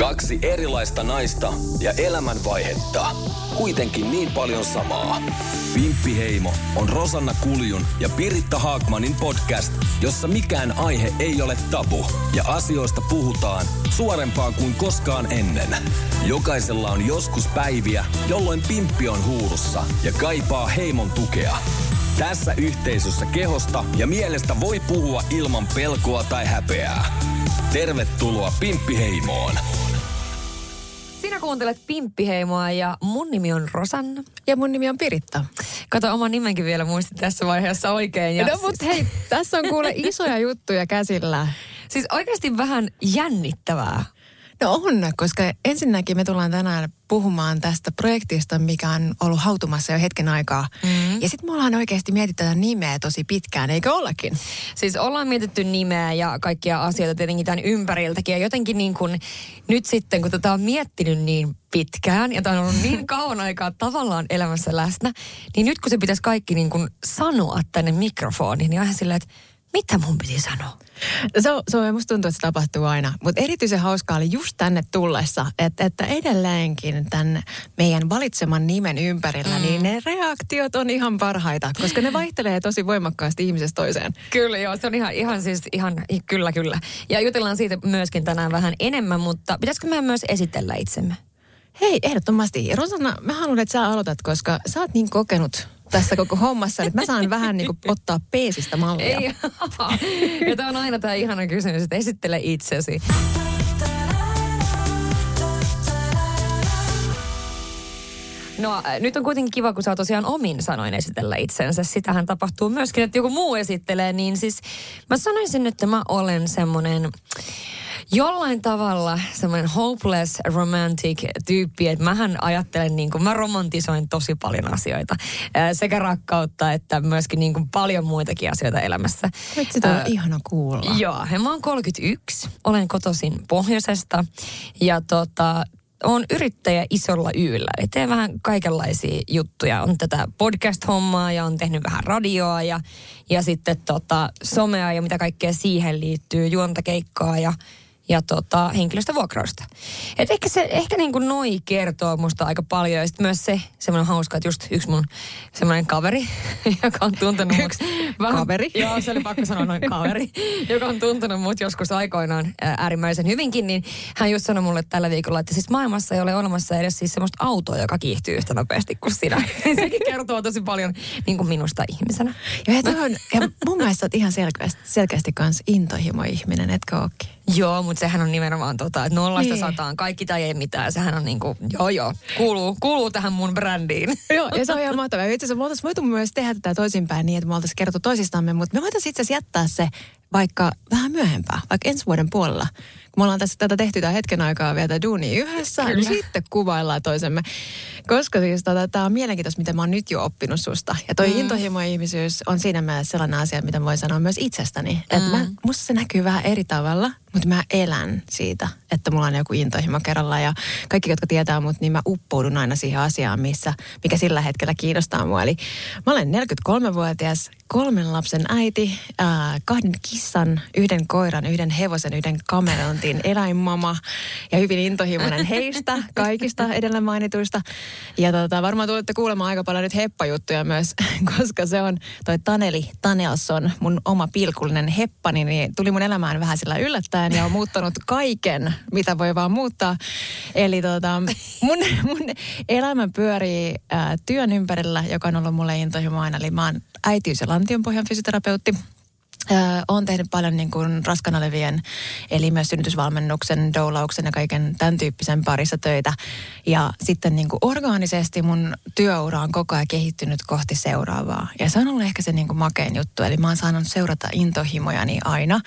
Kaksi erilaista naista ja elämänvaihetta. Kuitenkin niin paljon samaa. Vimppiheimo on Rosanna Kuljun ja Piritta Haakmanin podcast, jossa mikään aihe ei ole tabu ja asioista puhutaan suorempaan kuin koskaan ennen. Jokaisella on joskus päiviä, jolloin pimppi on huurussa ja kaipaa heimon tukea. Tässä yhteisössä kehosta ja mielestä voi puhua ilman pelkoa tai häpeää. Tervetuloa Pimppiheimoon! Sinä kuuntelet Pimppiheimoa ja mun nimi on Rosanna. Ja mun nimi on Piritta. Kato, oman nimenkin vielä muistit tässä vaiheessa oikein. Ja no mut hei, tässä on kuule isoja juttuja käsillä. Siis oikeasti vähän jännittävää. No on, koska ensinnäkin me tullaan tänään puhumaan tästä projektista, mikä on ollut hautumassa jo hetken aikaa. Mm. Ja sitten me ollaan oikeasti mietitty tätä nimeä tosi pitkään, eikö ollakin? Siis ollaan mietitty nimeä ja kaikkia asioita tietenkin tämän ympäriltäkin. Ja jotenkin niin kuin nyt sitten, kun tätä on miettinyt niin pitkään ja tämä on ollut niin kauan aikaa tavallaan elämässä läsnä, niin nyt kun se pitäisi kaikki niin kuin sanoa tänne mikrofoniin, niin on ihan silleen, että mitä mun piti sanoa? Se on, se on, musta tuntuu, että se tapahtuu aina. Mutta erityisen hauskaa oli just tänne tullessa, että, että edelleenkin tämän meidän valitseman nimen ympärillä, mm. niin ne reaktiot on ihan parhaita, koska ne vaihtelee tosi voimakkaasti ihmisestä toiseen. Kyllä joo, se on ihan, ihan siis ihan, kyllä kyllä. Ja jutellaan siitä myöskin tänään vähän enemmän, mutta pitäisikö meidän myös esitellä itsemme? Hei, ehdottomasti. Rosanna, mä haluan, että sä aloitat, koska sä oot niin kokenut tässä koko hommassa, että mä saan vähän niin kuin ottaa peesistä mallia. Ei, ja tämä on aina tämä ihana kysymys, että esittele itsesi. No äh, nyt on kuitenkin kiva, kun saa tosiaan omin sanoin esitellä itsensä. Sitähän tapahtuu myöskin, että joku muu esittelee. Niin siis mä sanoisin, että mä olen semmoinen jollain tavalla semmoinen hopeless romantic tyyppi, että mähän ajattelen niin kuin, mä romantisoin tosi paljon asioita. Sekä rakkautta että myöskin niin kuin paljon muitakin asioita elämässä. Nyt sitä on äh, ihana kuulla. Joo, ja mä oon 31, olen kotoisin pohjoisesta ja tota, on yrittäjä isolla yllä. Eli teen vähän kaikenlaisia juttuja. On tätä podcast-hommaa ja on tehnyt vähän radioa ja, ja sitten tota, somea ja mitä kaikkea siihen liittyy, juontakeikkaa ja ja tota, henkilöstövuokrausta. Et ehkä, se, ehkä niin kuin noi kertoo musta aika paljon. Ja sitten myös se semmoinen hauska, että just yksi mun semmoinen kaveri, joka on tuntenut mut vähän, Kaveri? Joo, se oli pakko sanoa noin kaveri, joka on tuntenut mut joskus aikoinaan äärimmäisen hyvinkin, niin hän just sanoi mulle tällä viikolla, että siis maailmassa ei ole olemassa edes siis semmoista autoa, joka kiihtyy yhtä nopeasti kuin sinä. Sekin kertoo tosi paljon niin kuin minusta ihmisenä. Ja, on, ja mun mielestä olet ihan selkeästi, selkeästi kans intohimo-ihminen, etkö ookin? Joo, mutta sehän on nimenomaan tota, että nollasta niin. sataan, kaikki tai ei mitään. Sehän on niinku, joo joo, kuuluu, kuuluu tähän mun brändiin. Joo, ja se on ihan mahtavaa. Itse asiassa me oltaisiin voitu myös tehdä tätä toisinpäin niin, että me oltaisiin kertoa toisistamme, mutta me voitaisiin itse asiassa jättää se vaikka vähän myöhempää, vaikka ensi vuoden puolella kun me ollaan tässä tätä tehty tämän hetken aikaa vielä duuni yhdessä, niin Kyllä. niin sitten kuvaillaan toisemme. Koska siis tota, tämä on mielenkiintoista, mitä mä oon nyt jo oppinut susta. Ja toi mm. intohimo ihmisyys on siinä mielessä sellainen asia, mitä voi sanoa myös itsestäni. Mm. Että mä, musta se näkyy vähän eri tavalla, mutta mä elän siitä, että mulla on joku intohimo kerralla. Ja kaikki, jotka tietää mut, niin mä uppoudun aina siihen asiaan, missä, mikä sillä hetkellä kiinnostaa mua. Eli mä olen 43-vuotias, kolmen lapsen äiti, äh, kahden kissan, yhden koiran, yhden hevosen, yhden kamelontin eläinmama ja hyvin intohimoinen heistä, kaikista edellä mainituista. Ja tota, varmaan tulette kuulemaan aika paljon nyt heppajuttuja myös, koska se on toi Taneli Tanelson, mun oma pilkullinen heppani, niin tuli mun elämään vähän sillä yllättäen ja on muuttanut kaiken, mitä voi vaan muuttaa. Eli tota, mun, mun elämä pyörii äh, työn ympärillä, joka on ollut mulle intohimo aina. Eli mä oon äitiys- ja lantionpohjan fysioterapeutti. Olen tehnyt paljon niin kuin raskana olevien, eli myös synnytysvalmennuksen, doulauksen ja kaiken tämän tyyppisen parissa töitä. Ja sitten niin kuin orgaanisesti mun työura on koko ajan kehittynyt kohti seuraavaa. Ja se on ollut ehkä se niin kuin makein juttu. Eli mä oon saanut seurata intohimojani aina.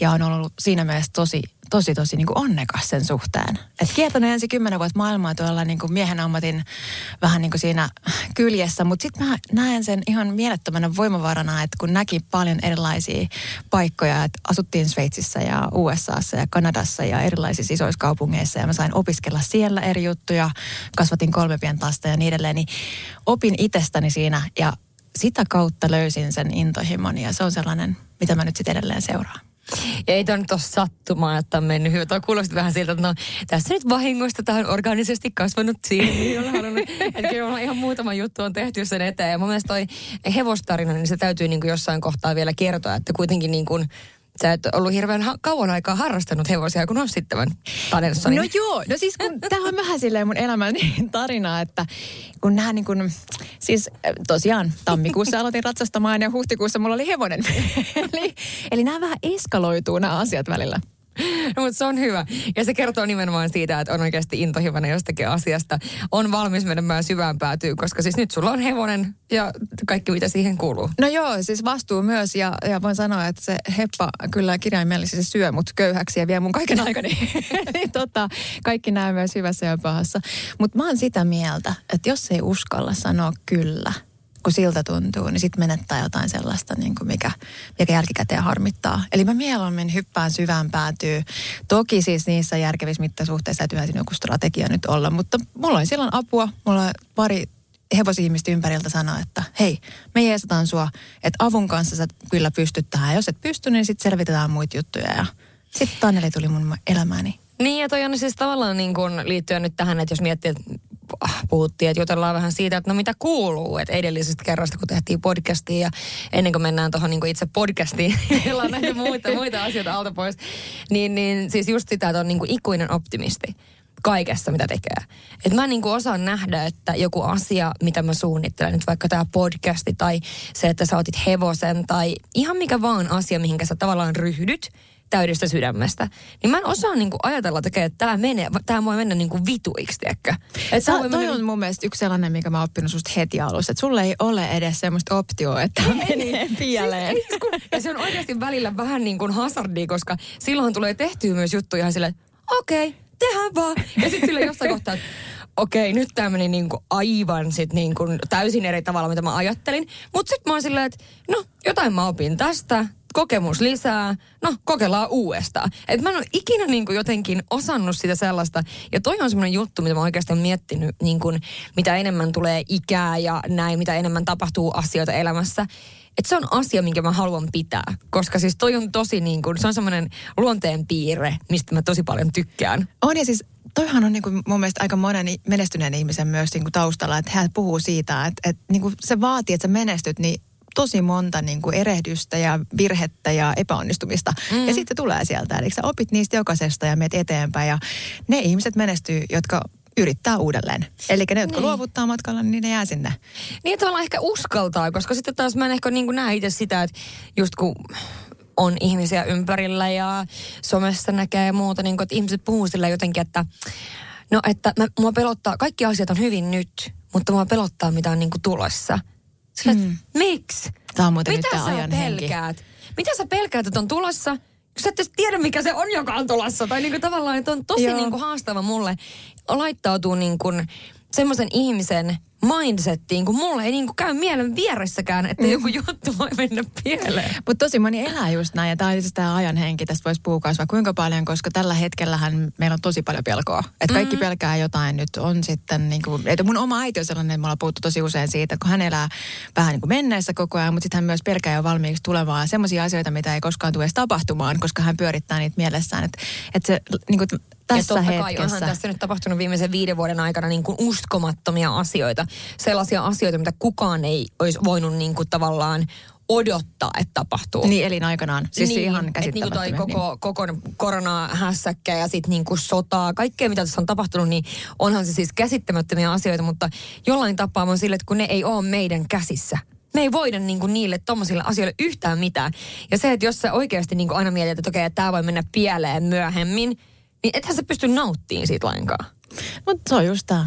Ja on ollut siinä mielessä tosi tosi, tosi niin kuin onnekas sen suhteen. Et kiertänyt ensin kymmenen vuotta maailmaa tuolla niin kuin miehen ammatin vähän niin kuin siinä kyljessä, mutta sitten mä näen sen ihan mielettömänä voimavarana, että kun näki paljon erilaisia paikkoja, että asuttiin Sveitsissä ja USAssa ja Kanadassa ja erilaisissa isoissa kaupungeissa ja mä sain opiskella siellä eri juttuja, kasvatin kolme pientä lasta ja niin edelleen, niin opin itsestäni siinä ja sitä kautta löysin sen intohimon ja se on sellainen, mitä mä nyt sitten edelleen seuraan. Ja ei toi nyt ole sattumaa, että on mennyt hyvin. Tuo kuulosti vähän siltä, että no tässä nyt vahingoista tämä on organisesti kasvanut siihen, olen halunnut. Että kyllä ihan muutama juttu on tehty sen eteen. Ja mun mielestä toi hevostarina, niin se täytyy niin kuin jossain kohtaa vielä kertoa, että kuitenkin niin kuin sä et ollut hirveän ha- kauan aikaa harrastanut hevosia, kun ostit tämän Tanelsonin. No joo, no siis kun tämä on vähän silleen mun elämän tarina, että kun nämä niin kun, siis tosiaan tammikuussa aloitin ratsastamaan ja huhtikuussa mulla oli hevonen. eli, eli nämä vähän eskaloituu nämä asiat välillä. No, mutta se on hyvä. Ja se kertoo nimenomaan siitä, että on oikeasti intohimoinen jostakin asiasta. On valmis menemään syvään päätyyn, koska siis nyt sulla on hevonen ja kaikki mitä siihen kuuluu. No joo, siis vastuu myös ja, ja voin sanoa, että se heppa kyllä kirjaimellisesti syö mut köyhäksi ja vie mun kaiken aikani. Eli tota, kaikki näe myös hyvässä ja pahassa. Mutta mä oon sitä mieltä, että jos ei uskalla sanoa kyllä – kun siltä tuntuu, niin sitten menettää jotain sellaista, niin kuin mikä, mikä jälkikäteen harmittaa. Eli mä mieluummin hyppään syvään päätyy. Toki siis niissä järkevissä mittasuhteissa täytyy siinä joku strategia nyt olla, mutta mulla on silloin apua. Mulla on pari hevosihmistä ympäriltä sanoa, että hei, me jeesataan sua, että avun kanssa sä kyllä pystyt tähän. Jos et pysty, niin sitten selvitetään muita juttuja. Ja sitten Taneli tuli mun elämääni. Niin ja toi on siis tavallaan niin kuin liittyen nyt tähän, että jos miettii, että puhuttiin, että jutellaan vähän siitä, että no mitä kuuluu. Että edellisestä kerrasta, kun tehtiin podcastia ja ennen kuin mennään tuohon niin itse podcastiin, on näitä muita, muita asioita alta pois. Niin, niin siis just sitä, että on niin kuin ikuinen optimisti kaikessa, mitä tekee. Et mä niin kuin osaan nähdä, että joku asia, mitä mä suunnittelen, nyt vaikka tämä podcasti tai se, että sä otit hevosen tai ihan mikä vaan asia, mihinkä sä tavallaan ryhdyt – täydestä sydämestä. Niin mä en osaa niinku ajatella, että tämä menee, tämä voi mennä niinku vituiksi, tiedäkö? Et Sä, toi mennä... on mun mielestä yksi sellainen, mikä mä oon oppinut susta heti alussa. Että sulle ei ole edes semmoista optioa, että tämä menee pieleen. Siis, ja se on oikeasti välillä vähän niin kuin hazardia, koska silloin tulee tehtyä myös juttuja ihan silleen, okei, okay, tehdään vaan. Ja sitten sille jossain kohtaa, että okei, nyt tämä meni niinku aivan sit niinku täysin eri tavalla, mitä mä ajattelin. Mutta sitten mä oon silleen, että no, jotain mä opin tästä, kokemus lisää, no kokeillaan uudestaan. Et mä en ole ikinä niin kuin jotenkin osannut sitä sellaista, ja toi on semmoinen juttu, mitä mä oikeasti olen miettinyt, niin kuin, mitä enemmän tulee ikää ja näin, mitä enemmän tapahtuu asioita elämässä. Että se on asia, minkä mä haluan pitää, koska siis toi on tosi niin kuin, se on semmoinen luonteen piirre, mistä mä tosi paljon tykkään. On ja siis toihan on niin kuin mun mielestä aika monen menestyneen ihmisen myös niin kuin taustalla, että hän puhuu siitä, että, että niin kuin se vaatii, että sä menestyt, niin tosi monta niin kuin erehdystä ja virhettä ja epäonnistumista. Mm. Ja sitten tulee sieltä. Eli sä opit niistä jokaisesta ja meet eteenpäin. Ja ne ihmiset menestyy, jotka yrittää uudelleen. Eli ne, jotka niin. luovuttaa matkalla, niin ne jää sinne. Niin, että ehkä uskaltaa, koska sitten taas mä en ehkä niin näe itse sitä, että just kun on ihmisiä ympärillä ja somessa näkee ja muuta, niin kuin, että ihmiset puhuu sillä jotenkin, että no, että mä, mua pelottaa, kaikki asiat on hyvin nyt, mutta mua pelottaa, mitä on niin kuin tulossa. Sillä, mm. miksi? Tämä on muuten Mitä nyt sä ajan pelkäät? Henki. Mitä sä pelkäät, että on tulossa? Sä et tiedä, mikä se on, joka on tulossa. Tai niinku tavallaan, että on tosi niinku haastava mulle laittautua niinku semmoisen ihmisen mindsettiin, kun mulle ei niinku käy mielen vieressäkään, että mm. joku juttu voi mennä pieleen. Mutta tosi moni elää just näin, ja tämä on siis tämä ajan henki, tästä voisi puhua vaikka kuinka paljon, koska tällä hetkellähän meillä on tosi paljon pelkoa. Että kaikki mm. pelkää jotain nyt, on sitten niinku, että mun oma äiti on sellainen, että me ollaan puhuttu tosi usein siitä, kun hän elää vähän niin kuin menneessä koko ajan, mutta sitten hän myös pelkää jo valmiiksi tulevaa semmoisia asioita, mitä ei koskaan tule edes tapahtumaan, koska hän pyörittää niitä mielessään. Että et se niin kuin, tässä ja totta kai onhan tässä nyt tapahtunut viimeisen viiden vuoden aikana niin kuin uskomattomia asioita. Sellaisia asioita, mitä kukaan ei olisi voinut niin kuin tavallaan odottaa, että tapahtuu. Niin elin-aikanaan. Siis niin, ihan niin toi koko, niin. koko korona-hässäkkä ja sitten niinku sotaa, kaikkea mitä tässä on tapahtunut, niin onhan se siis käsittämättömiä asioita, mutta jollain tapaa on sille, että kun ne ei ole meidän käsissä, Me ei voida niin kuin niille tommosille asioille yhtään mitään. Ja se, että jos sä oikeasti niin kuin aina mietit, että okei, että tämä voi mennä pieleen myöhemmin, niin ethän sä pysty nauttimaan siitä lainkaan. Mutta se on just tää.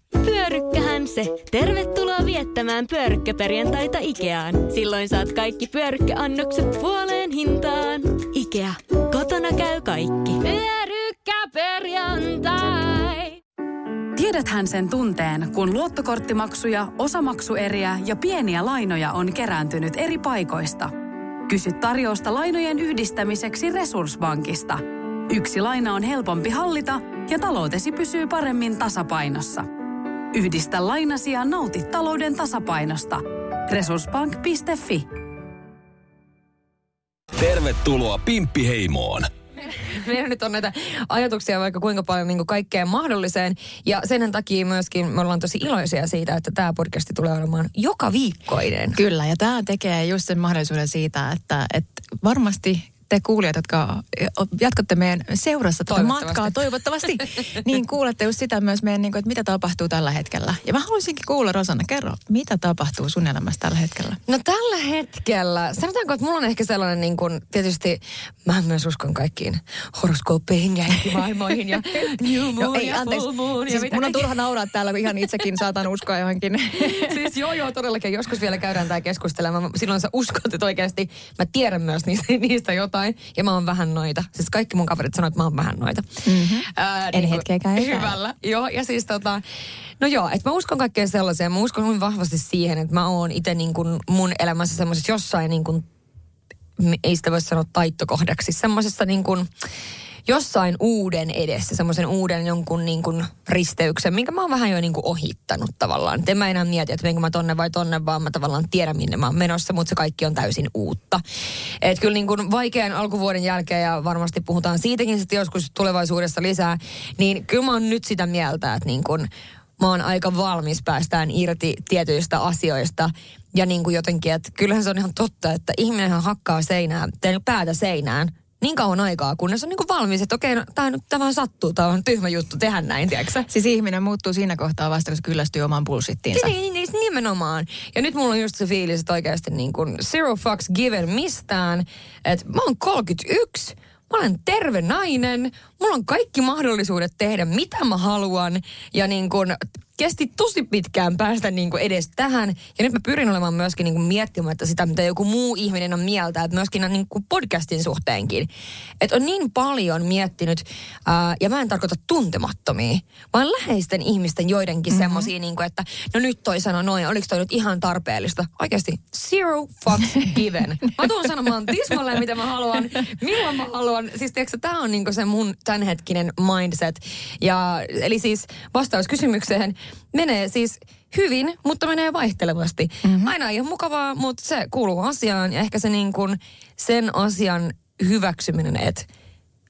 Pyörykkähän se. Tervetuloa viettämään pyörykkäperjantaita Ikeaan. Silloin saat kaikki pyörykkäannokset puoleen hintaan. Ikea. Kotona käy kaikki. Pyörykkäperjantai. Tiedäthän sen tunteen, kun luottokorttimaksuja, osamaksueriä ja pieniä lainoja on kerääntynyt eri paikoista. Kysy tarjousta lainojen yhdistämiseksi Resurssbankista. Yksi laina on helpompi hallita ja taloutesi pysyy paremmin tasapainossa. Yhdistä lainasi ja nauti talouden tasapainosta. Resurssbank.fi Tervetuloa Pimppiheimoon. Meillä nyt on näitä ajatuksia vaikka kuinka paljon niin kuin kaikkeen mahdolliseen. Ja sen takia myöskin me ollaan tosi iloisia siitä, että tämä podcasti tulee olemaan joka viikkoinen. Kyllä, ja tämä tekee just sen mahdollisuuden siitä, että, että varmasti te kuulijat, jotka jatkatte meidän seurassa tätä Toivottavasti. matkaa, toivottavasti, niin kuulette just sitä myös meidän, niin kuin, että mitä tapahtuu tällä hetkellä. Ja mä haluaisinkin kuulla, Rosanna, kerro, mitä tapahtuu sun elämässä tällä hetkellä? No tällä hetkellä, sanotaanko, että mulla on ehkä sellainen niin kuin, tietysti mä myös uskon kaikkiin horoskooppeihin ja henkimaailmoihin ja new moon ja full moon ja siis mitä mun on turha nauraa täällä, kun ihan itsekin saatan uskoa johonkin. Siis joo, joo, todellakin. Joskus vielä käydään tämä keskustelemaan. Silloin sä uskot, että oikeasti mä tiedän myös niistä, niistä jotain. Ja mä oon vähän noita. Siis kaikki mun kaverit sanoo, että mä oon vähän noita. Mm-hmm. Ää, En hetkeäkään epäile. Hyvällä. Joo, ja siis tota, no joo, että mä uskon kaikkeen sellaiseen. Mä uskon hyvin vahvasti siihen, että mä oon itse niin kuin mun elämässä semmoisessa jossain niin kuin, ei sitä voi sanoa taittokohdaksi, semmoisessa niin kuin, jossain uuden edessä, semmoisen uuden jonkun niin kuin risteyksen, minkä mä oon vähän jo niin kuin ohittanut tavallaan. Et en mä enää mieti, että menkö mä tonne vai tonne, vaan mä tavallaan tiedän, minne mä oon menossa, mutta se kaikki on täysin uutta. Et kyllä niin kuin vaikean alkuvuoden jälkeen, ja varmasti puhutaan siitäkin sitten joskus tulevaisuudessa lisää, niin kyllä mä oon nyt sitä mieltä, että niin kuin mä oon aika valmis päästään irti tietyistä asioista. Ja niin kuin jotenkin, että kyllähän se on ihan totta, että ihminenhän hakkaa seinään, päätä seinään niin kauan aikaa, kunnes on niin kuin valmis, että okei, no, tämä nyt tää vaan sattuu, tämä on tyhmä juttu tehdä näin, tiedätkö Siis ihminen muuttuu siinä kohtaa vasta, kun se kyllästyy omaan bullshittiinsa. niin, niin, niin, nimenomaan. Ja nyt mulla on just se fiilis, että oikeasti niin kuin zero fucks given mistään. Että mä oon 31, mä olen terve nainen, mulla on kaikki mahdollisuudet tehdä mitä mä haluan. Ja niin kuin kesti tosi pitkään päästä niin kuin edes tähän. Ja nyt mä pyrin olemaan myöskin niin kuin miettimättä sitä, mitä joku muu ihminen on mieltä, että myöskin niin kuin podcastin suhteenkin. Että on niin paljon miettinyt, ää, ja mä en tarkoita tuntemattomia, vaan läheisten ihmisten joidenkin mm-hmm. semmosia, niin kuin, että no nyt toi sano noin, oliko toi nyt ihan tarpeellista? Oikeasti, zero fucks given. Mä tuun sanomaan tismalleen, mitä mä haluan, milloin mä haluan. Siis tiedätkö, tää on niin kuin se mun tämänhetkinen mindset. Ja, eli siis vastaus kysymykseen menee siis hyvin, mutta menee vaihtelevasti. Mm-hmm. Aina ei ole mukavaa, mutta se kuuluu asiaan ja ehkä se niin kuin sen asian hyväksyminen, että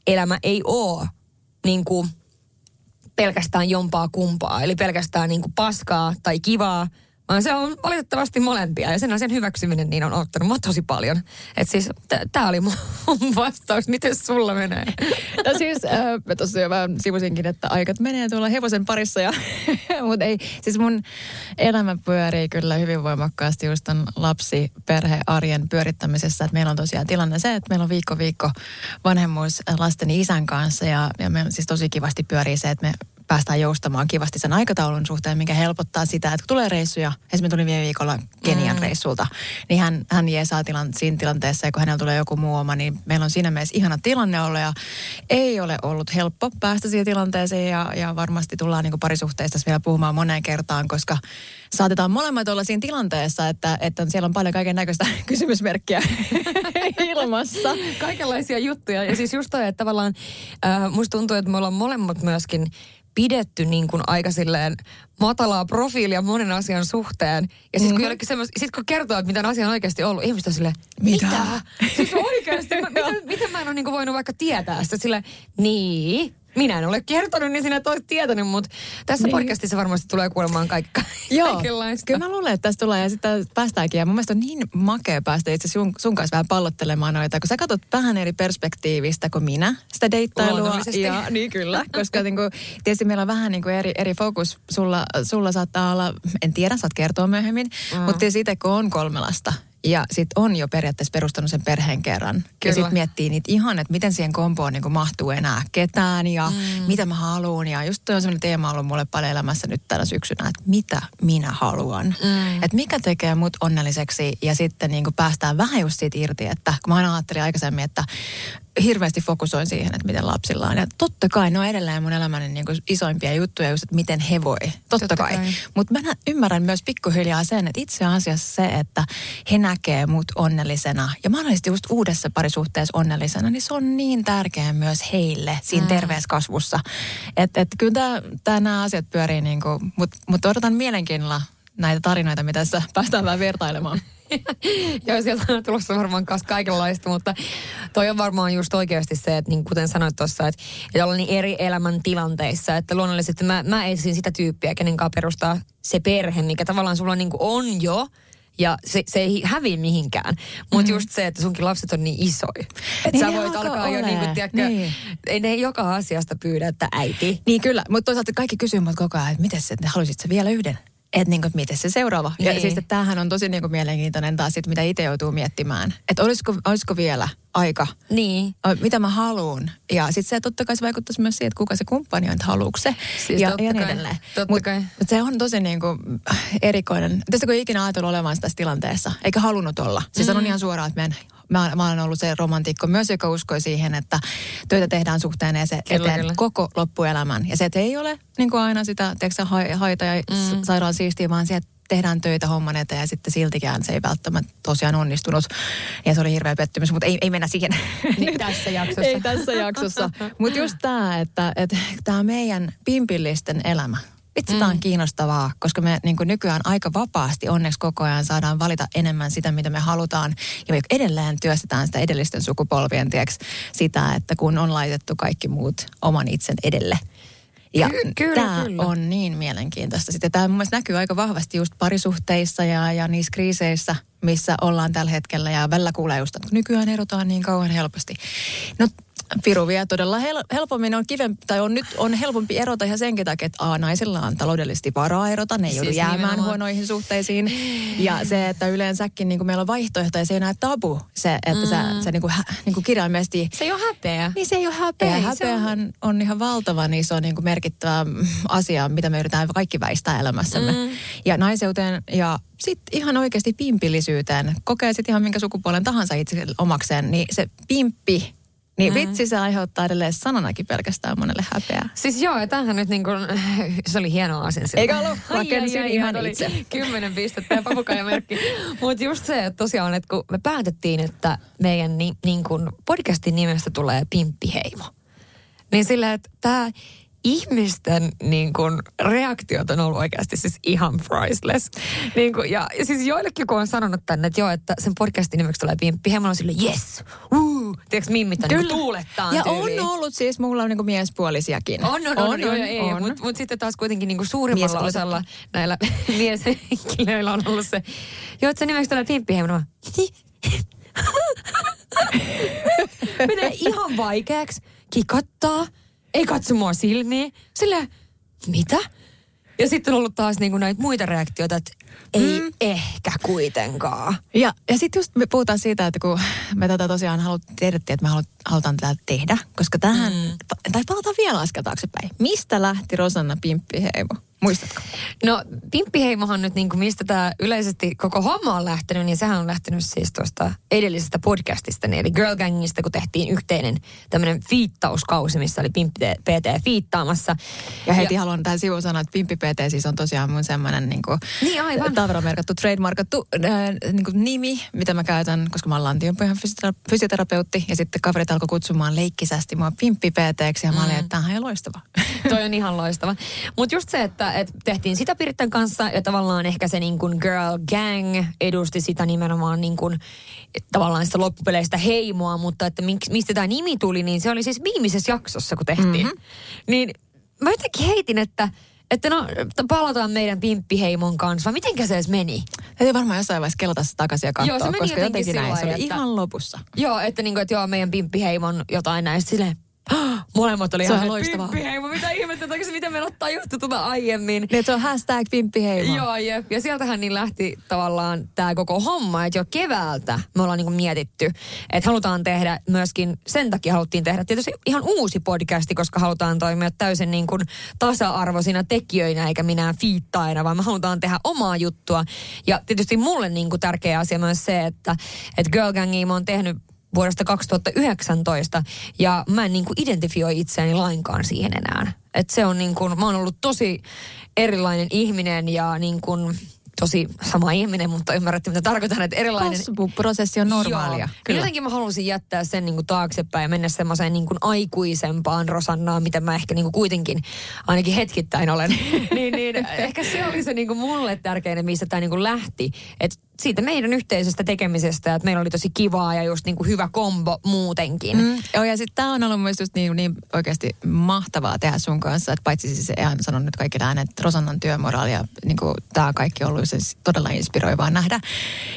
elämä ei ole niin kuin pelkästään jompaa kumpaa, eli pelkästään niin kuin paskaa tai kivaa, vaan se on valitettavasti molempia ja sen asian hyväksyminen niin on ottanut mua tosi paljon. Et siis tämä oli mun vastaus, miten sulla menee? No siis, äh, mä tuossa jo vähän sivusinkin, että aikat menee tuolla hevosen parissa, ja, mutta ei, siis mun elämä pyörii kyllä hyvin voimakkaasti just ton lapsi, perhe, arjen pyörittämisessä, että meillä on tosiaan tilanne se, että meillä on viikko viikko vanhemmuus lasteni isän kanssa, ja, ja me siis tosi kivasti pyörii se, että me päästään joustamaan kivasti sen aikataulun suhteen, mikä helpottaa sitä, että kun tulee reissuja, esimerkiksi tuli viime viikolla Kenian mm. reissulta, niin hän, hän jeesaa tilan, siinä tilanteessa, ja kun hänellä tulee joku muu oma, niin meillä on siinä mielessä ihana tilanne olla, ja ei ole ollut helppo päästä siihen tilanteeseen, ja, ja varmasti tullaan niin parisuhteista vielä puhumaan moneen kertaan, koska saatetaan molemmat olla siinä tilanteessa, että, että siellä on paljon kaiken näköistä kysymysmerkkiä ilmassa. Kaikenlaisia juttuja. Ja siis just toi, että tavallaan äh, musta tuntuu, että me ollaan molemmat myöskin pidetty niin kuin aika silleen matalaa profiilia monen asian suhteen. Ja sitten kun, mm-hmm. semmos, sit kun kertoo, että miten asia on oikeasti ollut, ihmiset on silleen, mitä? mitä? Siis oikeasti, mä, miten, miten mä en ole niin kuin voinut vaikka tietää sitä sille, niin, minä en ole kertonut, niin sinä et ole tietänyt, mutta tässä niin. podcastissa varmasti tulee kuulemaan kaikka, Joo, kaikenlaista. kyllä mä luulen, että tästä tulee ja sitten päästäänkin. Ja mun mielestä on niin makea päästä itse sun, sun kanssa vähän pallottelemaan noita, kun sä katsot vähän eri perspektiivistä kuin minä, sitä deittailua. Ja, niin kyllä, koska niin kuin, tietysti meillä on vähän niin kuin eri, eri fokus. Sulla, sulla saattaa olla, en tiedä, saat kertoa myöhemmin, mm. mutta tietysti itse kun on kolme lasta, ja sitten on jo periaatteessa perustanut sen perheen kerran. Kyllä. Ja sitten miettii niitä ihan, että miten siihen kompoon niin mahtuu enää ketään ja mm. mitä mä haluan. Ja just toi on sellainen teema ollut mulle paljon elämässä nyt tänä syksynä, että mitä minä haluan. Mm. Että mikä tekee mut onnelliseksi ja sitten niin päästään vähän just siitä irti, että kun mä aina ajattelin aikaisemmin, että hirveästi fokusoin siihen, että miten lapsilla on. Ja totta kai ne on edelleen mun elämäni niin kuin isoimpia juttuja just, että miten he voi. Totta, totta kai. kai. Mutta mä ymmärrän myös pikkuhiljaa sen, että itse asiassa se, että he näkee mut onnellisena ja mahdollisesti just uudessa parisuhteessa onnellisena, niin se on niin tärkeää myös heille siinä mm. terveessä kasvussa. Että et kyllä nämä asiat pyörii niin kuin, mutta mut odotan mielenkiinnolla näitä tarinoita, mitä tässä päästään vähän vertailemaan. Joo, sieltä on tulossa varmaan kanssa kaikenlaista, mutta toi on varmaan just oikeasti se, että niin kuten sanoit tuossa, että, että ollaan niin eri elämän tilanteissa, että luonnollisesti mä, mä etsin sitä tyyppiä, kenen kanssa perustaa se perhe, mikä tavallaan sulla niin on jo, ja se, se ei häviä mihinkään. Mutta mm-hmm. just se, että sunkin lapset on niin isoja. Että niin sä voit alkaa ole. jo niinku, tiedätkö, niin. ei ne joka asiasta pyydä, että äiti. Niin kyllä, mutta toisaalta kaikki kysyy koko ajan, että miten sä, haluaisit sä vielä yhden? Että niinku, miten se seuraava. Niin. Ja siis, että tämähän on tosi niinku mielenkiintoinen taas sit, mitä itse joutuu miettimään. Että olisiko, olisiko vielä aika, niin. mitä mä haluan. Ja sitten se totta kai se vaikuttaisi myös siihen, että kuka se kumppani on, että haluuko se. Siis ja, totta ja niin edelleen. Totta Mut, kai. Mut se on tosi niinku erikoinen. Tästä kun ikinä ajatellut olevansa tässä tilanteessa, eikä halunnut olla. Siis mm. on ihan suoraan, että en mä, mä olen ollut se romantikko myös, joka uskoi siihen, että töitä tehdään suhteen ja se kyllä, eteen kyllä. koko loppuelämän. Ja se, että ei ole niin kuin aina sitä teeksä, haita ja mm. sairaan siistiä, vaan se, että tehdään töitä homman eteen ja sitten siltikään se ei välttämättä tosiaan onnistunut. Ja se oli hirveä pettymys, mutta ei, ei mennä siihen. Niin tässä jaksossa. ei tässä jaksossa. mutta just tämä, että, että tämä meidän pimpillisten elämä, Vitsi, tämä on mm. kiinnostavaa, koska me niin nykyään aika vapaasti onneksi koko ajan saadaan valita enemmän sitä, mitä me halutaan. Ja me edelleen työstetään sitä edellisten sukupolvien tieks, sitä, että kun on laitettu kaikki muut oman itsen edelle. Ja Ky- kyllä, tämä kyllä. on niin mielenkiintoista. Sitten tämä mun näkyy aika vahvasti just parisuhteissa ja, ja niissä kriiseissä, missä ollaan tällä hetkellä. Ja välillä kuulee just, että nykyään erotaan niin kauan helposti. No Piru vie todella hel- helpommin on kivempi, tai on nyt on helpompi erota ihan senkin takia, että A, naisilla on taloudellisesti varaa erota, ne ei siis joudu jäämään nimenomaan. huonoihin suhteisiin. Ja se, että yleensäkin niin kuin meillä on vaihtoehtoja, se ei enää tabu, se, että mm. sä, sä niin kuin, niin kuin kirjaimellisesti... Se ei ole häpeä. Niin se ei ole häpeä. Ei, Häpeähän on... on ihan valtavan iso niin kuin merkittävä asia, mitä me yritetään kaikki väistää elämässämme. Mm. Ja naiseuteen ja sitten ihan oikeasti pimpillisyyteen, kokee sitten ihan minkä sukupuolen tahansa itse omakseen, niin se pimppi niin mm. vitsi se aiheuttaa edelleen sananakin pelkästään monelle häpeää. Siis joo, ja tämähän nyt niin kuin, se oli hieno asia. Eikä ollut, rakensin ihan itse. Kymmenen pistettä ja papukaijamerkki. Mutta just se, että tosiaan, että kun me päätettiin, että meidän ni, niin kuin podcastin nimestä tulee Pimppiheimo. Niin sillä, että tämä ihmisten niin kun, reaktiot on ollut oikeasti siis ihan priceless. Niin kun, ja, ja siis joillekin, kun on sanonut tänne, että joo, että sen podcastin nimeksi tulee pimppi, he on sille yes, uh, tiedätkö mimmit niin tuulettaan Ja tyyliin. on ollut siis, mulla on niin miespuolisiakin. On, on, on, on, on, ei, on. Mutta mut sitten taas kuitenkin niin suurimmalla osalla näillä mieshenkilöillä on ollut se, joo, että se nimeksi tulee pimppi, he on Menee ihan vaikeaksi kikottaa ei katso mua silmiin. Sille mitä? Ja sitten on ollut taas niinku näitä muita reaktioita, että ei mm. ehkä kuitenkaan. Ja, ja sitten just me puhutaan siitä, että kun me tätä tosiaan halut, tiedettiin, että me halut, halutaan tätä tehdä, koska tähän, mm. tai palataan vielä askel taaksepäin. Mistä lähti Rosanna Pimppiheimo? Muistatko? No Pimppiheimohan nyt, niin kuin mistä tämä yleisesti koko homma on lähtenyt, niin sehän on lähtenyt siis tuosta edellisestä podcastista, niin eli Girl Gangista, kun tehtiin yhteinen tämmöinen fiittauskausi, missä oli Pimppi PT fiittaamassa. Ja heti ja, haluan tähän sivuun sanoa, että Pimppi PT siis on tosiaan mun semmoinen niin kuin, niin aivan. tavaramerkattu, trademarkattu äh, niin kuin nimi, mitä mä käytän, koska mä oon lantionpohjan fysioterapeutti, ja sitten kaverit alkoi kutsumaan leikkisästi mua Pimppi PTksi, ja mä olin, mm. että tämä on ihan loistava. Toi on ihan loistava. Mutta just se, että, että tehtiin sitä Piritten kanssa ja tavallaan ehkä se niin kuin girl gang edusti sitä nimenomaan niin kuin, tavallaan sitä loppupeleistä heimoa, mutta että mistä tämä nimi tuli, niin se oli siis viimeisessä jaksossa, kun tehtiin. Mm-hmm. Niin mä jotenkin heitin, että että no, palataan meidän pimppiheimon kanssa, vai mitenkä se edes meni? Täytyy varmaan jossain vaiheessa kelata se takaisin ja katsoa, joo, se meni koska jotenkin näin, se oli että, ihan lopussa. Joo, että, niinku, että joo, meidän pimppiheimon jotain näistä silleen, Molemmat oli se ihan loistavaa. Pimppiheimo, mitä onko se miten me ottaa juttu tuota aiemmin. Niin, se on hashtag pimppiheimo. Joo, jep. Ja sieltähän niin lähti tavallaan tämä koko homma, että jo keväältä me ollaan niinku mietitty, että halutaan tehdä myöskin, sen takia haluttiin tehdä tietysti ihan uusi podcasti, koska halutaan toimia täysin niin kuin tasa-arvoisina tekijöinä eikä minä fiittaina, vaan me halutaan tehdä omaa juttua. Ja tietysti mulle niin kuin tärkeä asia myös se, että, että Girl Gangia mä oon tehnyt vuodesta 2019 ja mä en niin kuin identifioi itseäni lainkaan siihen enää. Et se on niin kuin, mä oon ollut tosi erilainen ihminen ja niin kuin, tosi sama ihminen, mutta ymmärrätte, mitä tarkoitan, että erilainen... Kasvuprosessi on normaalia. Joo. Kyllä. Jotenkin mä halusin jättää sen niin kuin taaksepäin ja mennä semmoiseen niin kuin aikuisempaan Rosannaan, mitä mä ehkä niin kuin kuitenkin ainakin hetkittäin olen. niin, niin, ehkä se oli se niin kuin mulle tärkein, mistä tämä niin kuin lähti. Että siitä meidän yhteisestä tekemisestä, että meillä oli tosi kivaa ja just niin kuin hyvä kombo muutenkin. Mm, joo, ja sitten tämä on ollut myös just niin, niin oikeasti mahtavaa tehdä sun kanssa, että paitsi siis ihan sanon nyt kaikki äänet, että Rosannan työmoraali ja niin tämä kaikki on ollut siis todella inspiroivaa nähdä.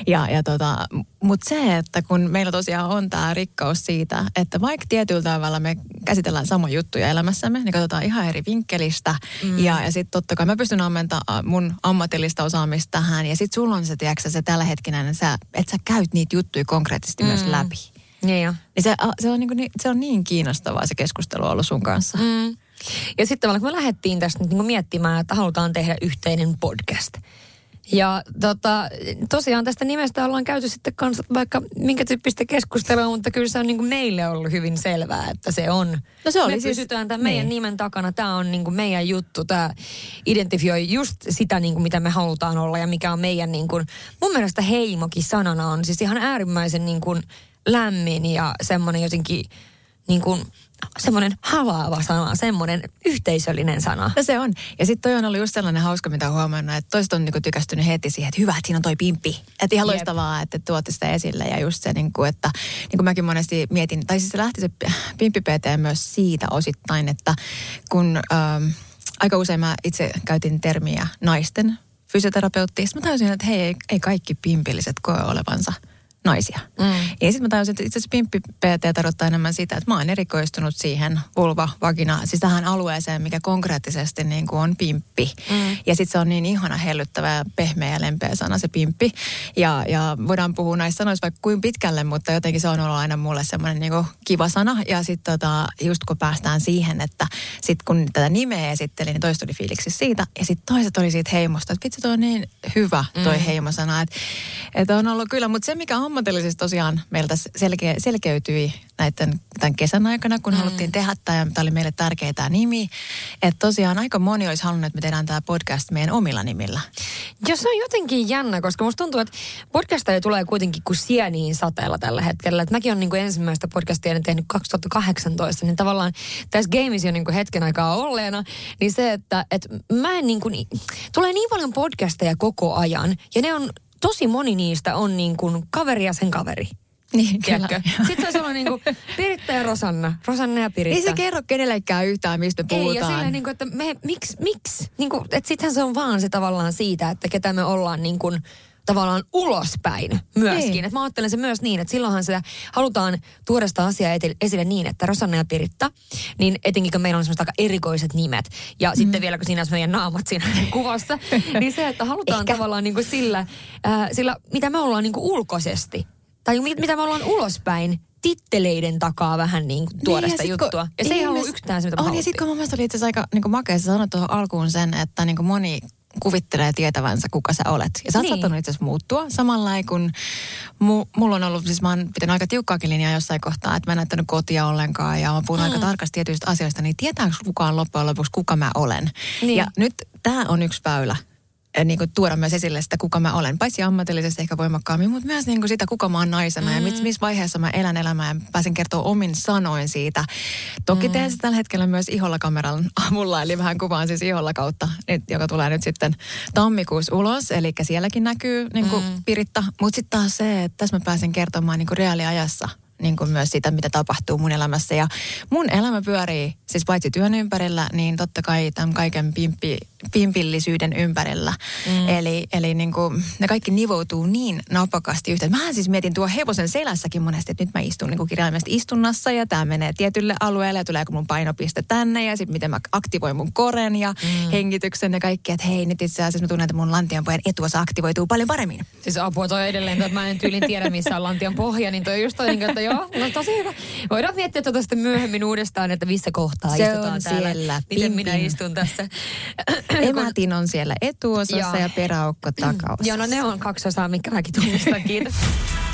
Ja, ja tota, Mutta se, että kun meillä tosiaan on tämä rikkaus siitä, että vaikka tietyllä tavalla me käsitellään samoja juttuja elämässämme, niin katsotaan ihan eri vinkkelistä. Mm. Ja, ja sitten totta kai mä pystyn ammentamaan mun ammatillista osaamista tähän. Ja sitten sulla on se, tiedätkö, se tällä hetkellä, että sä, että sä käyt niitä juttuja konkreettisesti mm. myös läpi. Niin jo. Niin se, se, on niin, se on niin kiinnostavaa se keskustelu ollut sun kanssa. Mm. Ja sitten kun me lähdettiin tästä niin miettimään, että halutaan tehdä yhteinen podcast – ja tota, tosiaan tästä nimestä ollaan käyty sitten kanssa vaikka minkä tyyppistä keskustelua, mutta kyllä se on niin kuin meille ollut hyvin selvää, että se on. No se oli Me siis, pysytään tämän niin. meidän nimen takana. Tämä on niin kuin meidän juttu. Tämä identifioi just sitä, niin kuin mitä me halutaan olla ja mikä on meidän niin kuin, mun mielestä heimokin sanana on siis ihan äärimmäisen niin kuin lämmin ja semmoinen jotenkin niin kuin, semmoinen halaava sana, semmoinen yhteisöllinen sana. No se on. Ja sitten toi on ollut just sellainen hauska, mitä huomannut, että toiset on niinku tykästynyt heti siihen, että hyvä, että siinä on toi pimpi. Että ihan Jep. loistavaa, että tuotte sitä esille. Ja just se, niinku, että niin kuin mäkin monesti mietin, tai siis se lähti se pimpi PT myös siitä osittain, että kun ähm, aika usein mä itse käytin termiä naisten fysioterapeutti. Sitten mä tajusin, että hei, ei, ei kaikki pimpilliset koe olevansa – naisia. Mm. Ja sitten mä tajusin, että itse asiassa pimppi PT tarkoittaa enemmän sitä, että mä oon erikoistunut siihen vulva, vagina, siis tähän alueeseen, mikä konkreettisesti niin kuin on pimppi. Mm. Ja sitten se on niin ihana hellyttävä ja pehmeä ja lempeä sana se pimppi. Ja, ja voidaan puhua näistä sanoista vaikka kuin pitkälle, mutta jotenkin se on ollut aina mulle semmoinen niin kiva sana. Ja sitten tota, just kun päästään siihen, että sitten kun tätä nimeä esittelin, niin toista oli fiiliksi siitä. Ja sitten toiset oli siitä heimosta, että vitsi toi on niin hyvä toi mm. heimosana. Että, että on ollut kyllä, mutta se mikä on ammatillisesti tosiaan meiltä selke, selkeytyi näiden, tämän kesän aikana, kun mm. haluttiin tehdä tämä, ja tämä oli meille tärkeä tämä nimi. Että tosiaan aika moni olisi halunnut, että me tehdään tämä podcast meidän omilla nimillä. Ja se on jotenkin jännä, koska musta tuntuu, että podcastia tulee kuitenkin kuin sieniin sateella tällä hetkellä. Et mäkin olen niin ensimmäistä podcastia tehnyt 2018, niin tavallaan tässä gameissa jo niin kuin hetken aikaa olleena, niin se, että, että mä en niin kuin, tulee niin paljon podcasteja koko ajan, ja ne on tosi moni niistä on niin kuin kaveri ja sen kaveri. Niin, kyllä. Sitten se on niin kuin Piritta ja Rosanna. Rosanna ja Piritta. Ei se kerro kenellekään yhtään, mistä puhutaan. Ei, ja silleen, niin kuin, että me, miksi, miksi? Niin kuin, että sittenhän se on vaan se tavallaan siitä, että ketä me ollaan niin kuin, tavallaan ulospäin myöskin. Niin. Että mä ajattelen se myös niin, että silloinhan se halutaan tuoda sitä asiaa esille niin, että Rosanna ja Piritta, niin etenkin kun meillä on semmoista aika erikoiset nimet, ja mm. sitten vielä kun siinä on meidän naamat siinä kuvassa, niin se, että halutaan Ehkä. tavallaan niin kuin sillä, äh, sillä, mitä me ollaan niin kuin ulkoisesti, tai mit, mitä me ollaan ulospäin, titteleiden takaa vähän niin kuin tuoda Niin, sitä juttua. kun Ja se ei ollut yhtään se, mitä On, ja sitten kun mun mielestä oli itse asiassa aika niin makea, sä sanoit tuohon alkuun sen, että niin moni kuvittelee tietävänsä, kuka sä olet. Ja sä oot Niin. saattanut itse asiassa muuttua samalla kun mu, mulla on ollut, siis mä oon pitänyt aika tiukkaakin linjaa jossain kohtaa, että mä en näyttänyt kotia ollenkaan ja mä puhun mm. aika tarkasti tietyistä asioista, niin tietääkö kukaan loppujen lopuksi, kuka mä olen? Niin. Ja nyt tämä on yksi väylä niin kuin tuoda myös esille sitä, kuka mä olen. Paitsi ammatillisesti ehkä voimakkaammin, mutta myös niin kuin sitä, kuka mä oon naisena mm. ja missä mis vaiheessa mä elän elämää ja pääsen kertoa omin sanoin siitä. Toki mm. teen sitä tällä hetkellä myös iholla-kameran avulla, eli vähän kuvaan siis iholla kautta, nyt, joka tulee nyt sitten tammikuussa ulos, eli sielläkin näkyy niin kuin mm. Piritta. Mutta sitten taas se, että tässä mä pääsen kertomaan niin kuin reaaliajassa niin kuin myös sitä, mitä tapahtuu mun elämässä. Ja mun elämä pyörii siis paitsi työn ympärillä, niin totta kai tämän kaiken pimpi, pimpillisyyden ympärillä. Mm. Eli, eli niin kuin, ne kaikki nivoutuu niin napakasti yhteen. Mä siis mietin tuo hevosen selässäkin monesti, että nyt mä istun niin kuin kirjaimellisesti istunnassa ja tämä menee tietylle alueelle ja tuleeko mun painopiste tänne ja sitten miten mä aktivoin mun koren ja mm. hengityksen ja kaikki, että hei nyt itse asiassa mä tunnen, että mun lantianpohjan etuosa aktivoituu paljon paremmin. Siis apua toi edelleen, että mä en tyylin tiedä missä on lantion pohja, niin toi just toi, niin että joo, no tosi hyvä. Voidaan miettiä tuota sitten myöhemmin uudestaan, että missä kohtaa Se istutaan on täällä. siellä, Miten pim, minä pim. istun tässä. Emätin on siellä etuosassa Joo. ja peräaukko takaosassa. Joo, no ne on kaksi osaa, mikä mäkin tunnistan. Kiitos.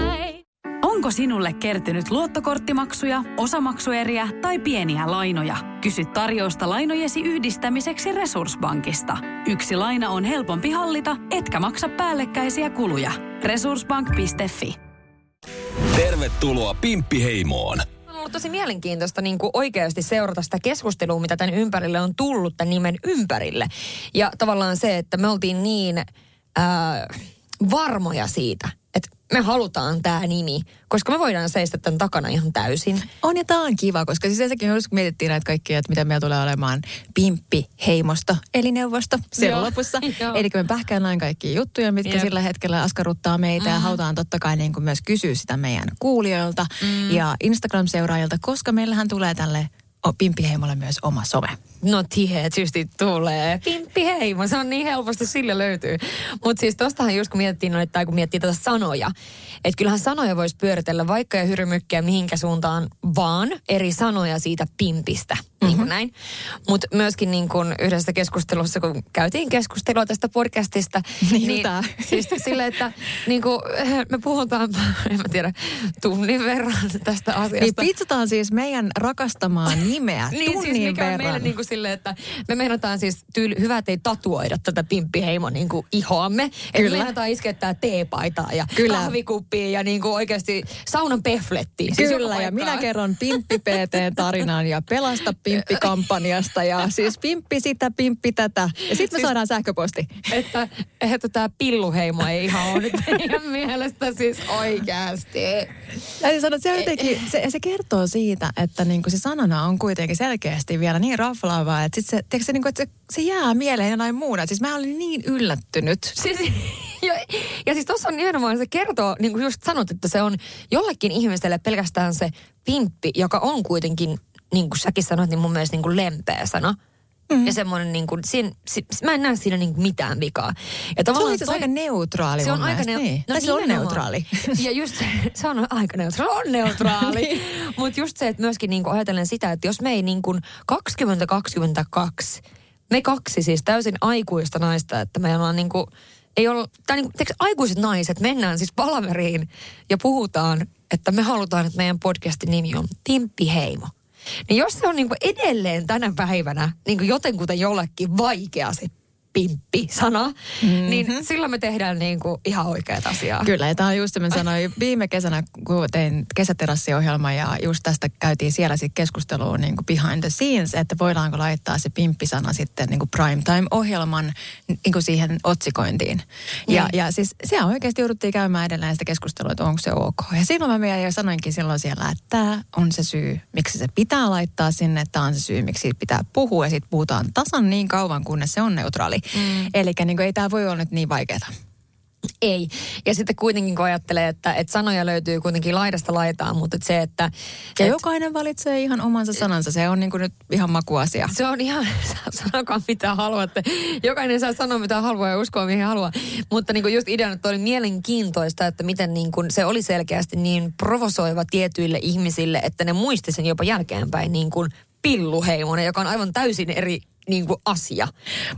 Onko sinulle kertynyt luottokorttimaksuja, osamaksueriä tai pieniä lainoja? Kysy tarjousta lainojesi yhdistämiseksi Resurssbankista. Yksi laina on helpompi hallita, etkä maksa päällekkäisiä kuluja. Resurssbank.fi Tervetuloa Pimppiheimoon. On ollut tosi mielenkiintoista niin kuin oikeasti seurata sitä keskustelua, mitä tämän ympärille on tullut, tämän nimen ympärille. Ja tavallaan se, että me oltiin niin ää, varmoja siitä, me halutaan tämä nimi, koska me voidaan seistä tämän takana ihan täysin. On ja tämä on kiva, koska siis on, kun mietittiin näitä kaikkia, että mitä meillä tulee olemaan pimppi heimosto, eli neuvosto siellä Joo, lopussa. Eli me pähkäillään kaikkia juttuja, mitkä Jep. sillä hetkellä askarruttaa meitä mm. ja halutaan totta kai niin kuin myös kysyä sitä meidän kuulijoilta mm. ja Instagram-seuraajilta, koska meillähän tulee tälle o- pimppiheimolle myös oma some. No tietysti tulee. Pimppi heimo, se on niin helposti, sillä löytyy. Mutta siis tostahan just kun mietittiin, no, tai kun miettii tätä sanoja, että kyllähän sanoja voisi pyöritellä vaikka ja hyrmykkiä mihinkä suuntaan vaan eri sanoja siitä pimpistä, mm-hmm. niin kuin näin. Mutta myöskin niin kuin yhdessä keskustelussa, kun käytiin keskustelua tästä podcastista, Niin niin siis sille, että niin kuin, me puhutaan, en mä tiedä, tunnin verran tästä asiasta. Niin pitsataan siis meidän rakastamaan nimeä Niin tunnin siis mikä verran. meille niin kuin silleen, että me meinataan siis tyyli, hyvä, että ei tatuoida tätä pimppiheimon niin kuin ihoamme. Kyllä. meinataan iskettää teepaitaa ja Kyllä. kahvikuppiin ja niin kuin oikeasti saunan peflettiin. Siis Kyllä, ja minä kerron Pimppi PT-tarinan ja Pelasta Pimppi-kampanjasta ja siis Pimppi sitä, Pimppi tätä. Ja sitten me Siis- saadaan sähköposti. Että, että tämä pilluheimo ei ihan ole nyt meidän mielestä siis oikeasti. Sanoa, että se, on jotenkin, se, se kertoo siitä, että niinku se sanana on kuitenkin selkeästi vielä niin raflaavaa, että, sit se, tiedätkö, se, niinku, että se, se jää mieleen jonain muuna. Siis mä olin niin yllättynyt. Siis, ja, ja siis tuossa on nimenomaan, se kertoo, niin kuin just sanot, että se on jollekin ihmiselle pelkästään se pimppi, joka on kuitenkin, niin kuin säkin sanoit, niin mun mielestä niin kuin lempeä sana. Mm. Ja semmoinen, niin kuin, siinä, si, mä en näe siinä niin kuin mitään vikaa. Ja Se on itse asiassa aika neutraali se on aika neu- niin. no Tai se on neutraali. Ja just se, se on aika neutraali, on neutraali. Niin. Mutta just se, että myöskin niinku ajatellen sitä, että jos me ei niinku 2022, me kaksi siis täysin aikuista naista, että me ollaan niinku, ei olla, tai niinku, tiedätkö, aikuiset naiset, mennään siis palaveriin ja puhutaan, että me halutaan, että meidän podcastin nimi on Timppi Heimo. Niin jos se on niinku edelleen tänä päivänä niinku jotenkuten jollekin vaikea se pimppi-sana, mm-hmm. niin silloin me tehdään niin kuin ihan oikeat asiaa. Kyllä, ja tämä on just, mä sanoin viime kesänä, kun tein kesäterassiohjelma ja just tästä käytiin siellä sitten keskustelua niin kuin behind the scenes, että voidaanko laittaa se pimppisana sitten niin kuin primetime-ohjelman niin kuin siihen otsikointiin. Ja, Niin. ja siis siellä oikeasti jouduttiin käymään edelleen sitä keskustelua, että onko se ok. Ja silloin mä vielä jo sanoinkin silloin siellä, että tämä on se syy, miksi se pitää laittaa sinne, tämä on se syy, miksi siitä pitää puhua ja sitten puhutaan tasan niin kauan, kunnes se on neutraali. Mm. Eli niin kuin, ei tämä voi olla nyt niin vaikeaa. Ei. Ja sitten kuitenkin kun ajattelee, että, että sanoja löytyy kuitenkin laidasta laitaan, mutta se, että... Ja et, jokainen valitsee ihan omansa sanansa. Se on niin kuin nyt ihan makuasia. se on ihan, sanokaa mitä haluatte. Jokainen saa sanoa mitä haluaa ja uskoa mihin haluaa. Mutta niin kuin just ideana, että oli mielenkiintoista, että miten niin kuin se oli selkeästi niin provosoiva tietyille ihmisille, että ne muisti sen jopa jälkeenpäin niin kuin pilluheimonen, joka on aivan täysin eri niin kuin asia.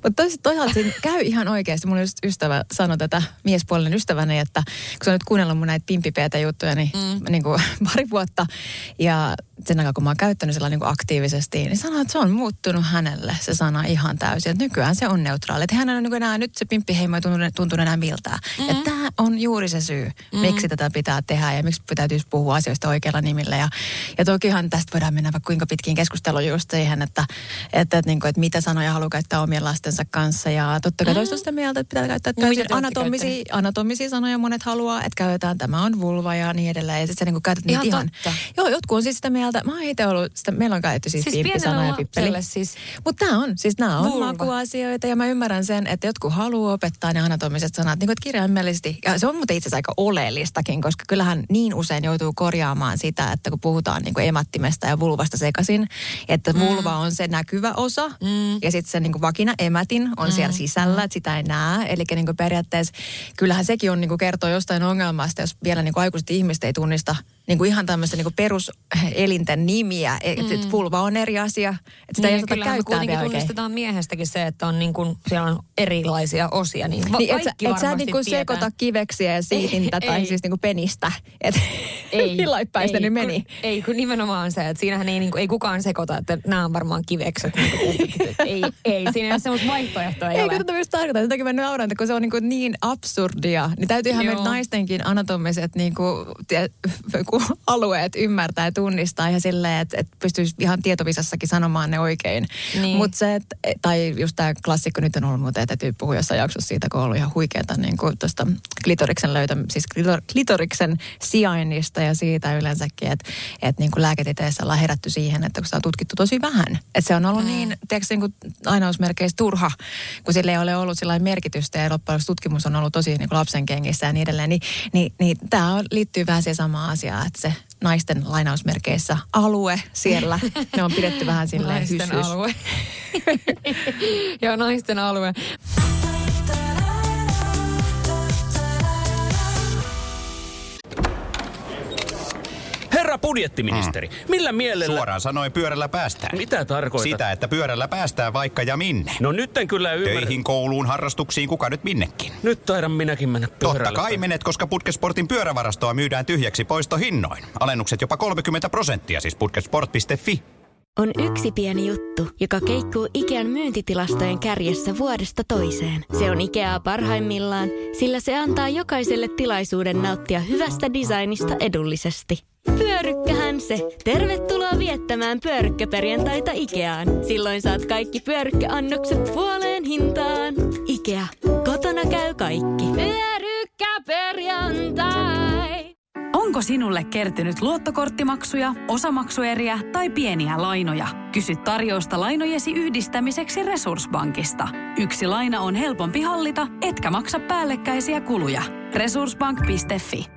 Mutta toisaalta siinä käy ihan oikeasti. Mulla just ystävä sanoi tätä, miespuolinen ystäväni, että kun se on nyt kuunnellut mun näitä pimpipeitä juttuja niin, mm. niin kuin pari vuotta ja sen aikaa kun mä oon käyttänyt sillä niin aktiivisesti, niin sanoi, että se on muuttunut hänelle se sana ihan täysin. Että nykyään se on neutraali. Että hän on niin enää, nyt se pimppiheimo ei tuntunut enää miltään. Mm. Että tämä on juuri se syy, mm. miksi tätä pitää tehdä ja miksi täytyisi puhua asioista oikealla nimillä. Ja, ja tokihan tästä voidaan mennä vaikka kuinka pitkiin keskusteluun just siihen, että, että, että, niin kuin, että mitä sanoja haluaa käyttää omien lastensa kanssa. Ja totta kai mm. toista sitä mieltä, että pitää käyttää No, täysin olette anatomisia, anatomisia sanoja monet haluaa, että käytetään tämä on vulva ja niin edelleen. Ja sitten sä niin kuin käytät Ihan niitä ihan. totta. Joo, jotkut on siis sitä mieltä. Mä oon itse ollut, sitä, meillä on käytetty siis, Siis siis pienelle pimppisana ja pippeli. siis Mutta nämä on, siis nämä on Vulva. makuasioita ja mä ymmärrän sen, että jotkut haluaa opettaa ne anatomiset sanat niin kuin kirjaimellisesti. Ja se on muuten itse asiassa aika oleellistakin, koska kyllähän niin usein joutuu korjaamaan sitä, että kun puhutaan niin kuin emattimesta ja vulvasta sekaisin, että vulva on se näkyvä osa mm. Ja sitten se niin kuin vakina emätin on mm. siellä sisällä, että sitä ei näe. Eli niin kuin periaatteessa kyllähän sekin on niin kuin kertoo jostain ongelmasta, jos vielä niin kuin aikuiset ihmiset ei tunnista niin kuin ihan tämmöistä niin kuin peruselinten nimiä. Että mm. vulva on eri asia, että sitä niin, ei osata käyttää vielä oikein. tunnistetaan miehestäkin se, että on niin kuin, siellä on erilaisia osia. Niin, va- Niin, et, kaikki et sä niinku tietää. sekoita kiveksiä ja siitintä tai ei. siis niinku penistä. Et Ei, sitä ei, nyt meni? Kun, ei, kun nimenomaan se, että siinähän ei, niin kuin, ei kukaan sekoita, että nämä on varmaan kivekset. Niin kuin, ei, ei, siinä ei ole semmoista vaihtoehtoa. Ei, ole. kun tätä myös tarkoitan. Sitäkin mä nauran, että kun se on niinku niin absurdia, niin täytyyhän meidän naistenkin anatomiset niinku, tie, joku alueet ymmärtää ja tunnistaa ja silleen, että et pystyisi ihan tietovisassakin sanomaan ne oikein. Niin. Mutta se, et, tai just tämä klassikko nyt on ollut muuten, että täytyy puhua jossain jaksossa siitä, kun on ollut ihan huikeata niin kuin tuosta klitoriksen löytä, siis klitor, klitoriksen sijainnista ja siitä yleensäkin, että et niin kuin lääketieteessä ollaan herätty siihen, että kun sitä on tutkittu tosi vähän. Että se on ollut mm. niin, tiedätkö, niin kuin lainausmerkeissä turha, kun sille ei ole ollut sillä merkitystä ja loppujen tutkimus on ollut tosi niin kuin lapsen kengissä ja niin edelleen, niin, niin, niin tämä liittyy vähän siihen samaan asiaan, että se naisten lainausmerkeissä alue siellä, ne on pidetty vähän silleen Naisten hyssyys. alue. Joo, naisten alue. Herra budjettiministeri, millä mielellä... Suoraan sanoen pyörällä päästään. Mitä tarkoitat? Sitä, että pyörällä päästään vaikka ja minne. No nyt en kyllä ymmärrä. Töihin, kouluun, harrastuksiin, kuka nyt minnekin. Nyt taidan minäkin mennä pyörällä. Totta kai menet, koska Putkesportin pyörävarastoa myydään tyhjäksi poistohinnoin. Alennukset jopa 30 prosenttia, siis putkesport.fi. On yksi pieni juttu, joka keikkuu Ikean myyntitilastojen kärjessä vuodesta toiseen. Se on Ikeaa parhaimmillaan, sillä se antaa jokaiselle tilaisuuden nauttia hyvästä designista edullisesti. Pyörykkähän se! Tervetuloa viettämään pyörykkäperjantaita Ikeaan. Silloin saat kaikki pyörykkäannokset puoleen hintaan. Ikea. Kotona käy kaikki. Pyörykkäperjantai! Onko sinulle kertynyt luottokorttimaksuja, osamaksueriä tai pieniä lainoja? Kysy tarjousta lainojesi yhdistämiseksi Resurssbankista. Yksi laina on helpompi hallita, etkä maksa päällekkäisiä kuluja. Resurssbank.fi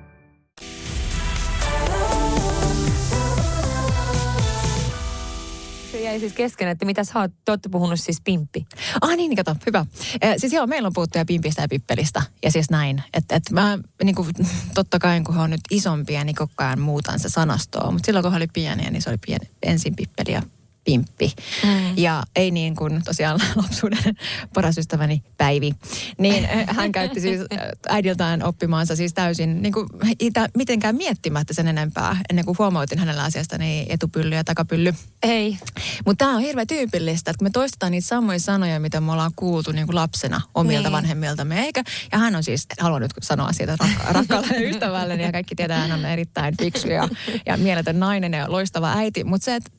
jäi siis kesken, että mitä sä oot, puhunut siis pimppi. Ah niin, kato, hyvä. Eh, siis joo, meillä on puhuttu jo pimpistä ja pippelistä ja siis näin. Että et mä niin kuin, totta kai kun on nyt isompia, niin koko ajan muutan se sanastoa. Mutta silloin kun oli pieniä, niin se oli pieni, ensin pippeli ja pimppi. Mm. Ja ei niin kuin tosiaan lapsuuden paras ystäväni Päivi. Niin äh, hän käytti siis äh, äidiltään oppimaansa siis täysin niin kuin itä, mitenkään miettimättä sen enempää. Ennen kuin huomautin hänellä asiasta, niin etupylly ja takapylly. Ei. Mutta tämä on hirveän tyypillistä, että kun me toistetaan niitä samoja sanoja, mitä me ollaan kuultu niin kuin lapsena omilta Niin. vanhemmiltamme. Eikä, ja hän on siis, haluan nyt sanoa siitä rakka- rakkaalle ystävälleni ja kaikki tietää, hän on erittäin fiksu ja, ja mieletön nainen ja loistava äiti. Mutta se, että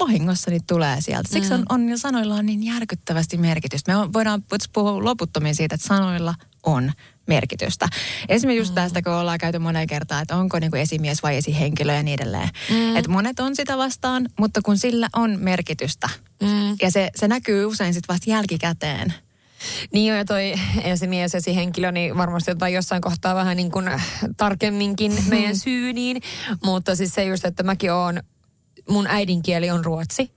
vahingossa niitä tulee sieltä. Siksi on, on niillä sanoilla on niin järkyttävästi merkitystä. Me voidaan puhua loputtomiin siitä, että sanoilla on merkitystä. Esimerkiksi just tästä, kun ollaan käyty moneen kertaan, että onko niin kuin esimies vai esihenkilö ja niin edelleen. Mm. Että monet on sitä vastaan, mutta kun sillä on merkitystä. Mm. Ja se, se näkyy usein sitten vasta jälkikäteen. Niin ja toi esimies, esihenkilö, niin varmasti jotain jossain kohtaa vähän niin kuin tarkemminkin meidän syyniin. Mutta siis se just, että mäkin oon, mun äidinkieli on ruotsi.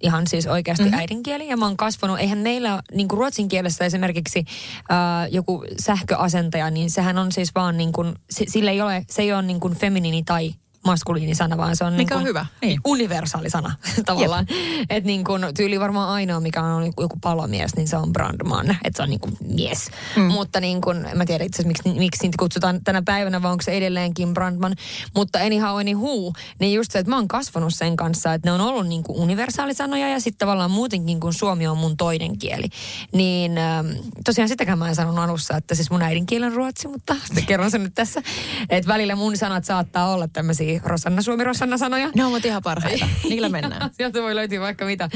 Ihan siis oikeasti mm-hmm. äidinkieli. Ja mä oon kasvanut, eihän meillä niin kuin ruotsin kielessä esimerkiksi äh, joku sähköasentaja, niin sehän on siis vaan niin kuin, se, sillä ei ole, se ei ole niin kuin feminiini tai maskuliinisana, vaan se on Mikä niin on kuin hyvä, niin. universaali sana tavallaan. Että niin kuin tyyli varmaan ainoa, mikä on joku, palomies, niin se on Brandman. Että se on niin kuin mies. Mm. Mutta niin kuin, en mä tiedä itse asiassa, miksi, miksi niitä kutsutaan tänä päivänä, vai onko se edelleenkin Brandman. Mutta anyhow, anywho, niin just se, että mä oon kasvanut sen kanssa, että ne on ollut niin kuin universaalisanoja ja sitten tavallaan muutenkin, kun suomi on mun toinen kieli. Niin ähm, tosiaan sitäkään mä en sanonut alussa, että siis mun äidinkieli on ruotsi, mutta kerron sen nyt tässä. Että välillä mun sanat saattaa olla tämmöisiä Rosanna Suomi Rosanna sanoja. Ne ovat ihan parhaita. Niillä mennään. Sieltä voi löytyä vaikka mitä.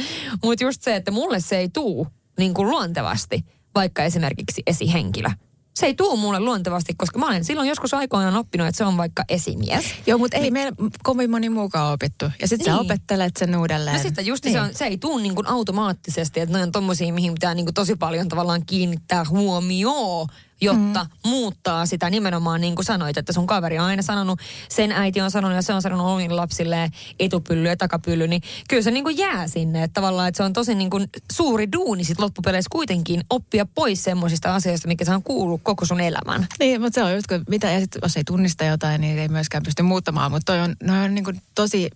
Mutta just se, että mulle se ei tuu niin kuin luontevasti, vaikka esimerkiksi esihenkilö. Se ei tuu mulle luontevasti, koska mä olen silloin joskus aikoinaan oppinut, että se on vaikka esimies. Joo, mutta ei meillä kovin moni muukaan opittu. Ja sitten Niin. sä opettelet sen uudelleen. No sitten just niin. se, on, se ei tuu niin kuin automaattisesti, että ne on tommosia, mihin pitää niin kuin tosi paljon tavallaan kiinnittää huomioon, jotta mm. muuttaa sitä nimenomaan niin kuin sanoit, että sun kaveri on aina sanonut, sen äiti on sanonut ja se on sanonut omille lapsille etupylly ja takapylly, niin kyllä se niin kuin jää sinne, että tavallaan että se on tosi niin kuin suuri duuni sit loppupeleissä kuitenkin oppia pois semmoisista asioista, mikä se on kuullut koko sun elämän. Niin, mutta se on just, kun mitä, ja sit, jos ei tunnista jotain, niin ei myöskään pysty muuttamaan. Mutta toi on, noi on niin kuin tosi,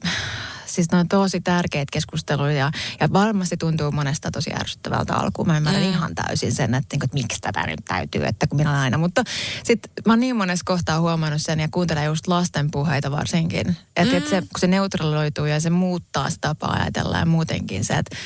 siis ne on tosi tärkeitä keskusteluja ja, ja varmasti tuntuu monesta tosi ärsyttävältä alkuun. Mä ymmärrän mm. ihan täysin sen, että, niin kuin, että miksi tätä nyt täytyy, että kun minä olen aina. Mutta sitten mä oon niin monessa kohtaa huomannut sen ja kuuntelen just lasten puheita varsinkin. Että mm. et se, kun se neutraloituu ja se muuttaa sitä tapaa ajatella ja muutenkin se, että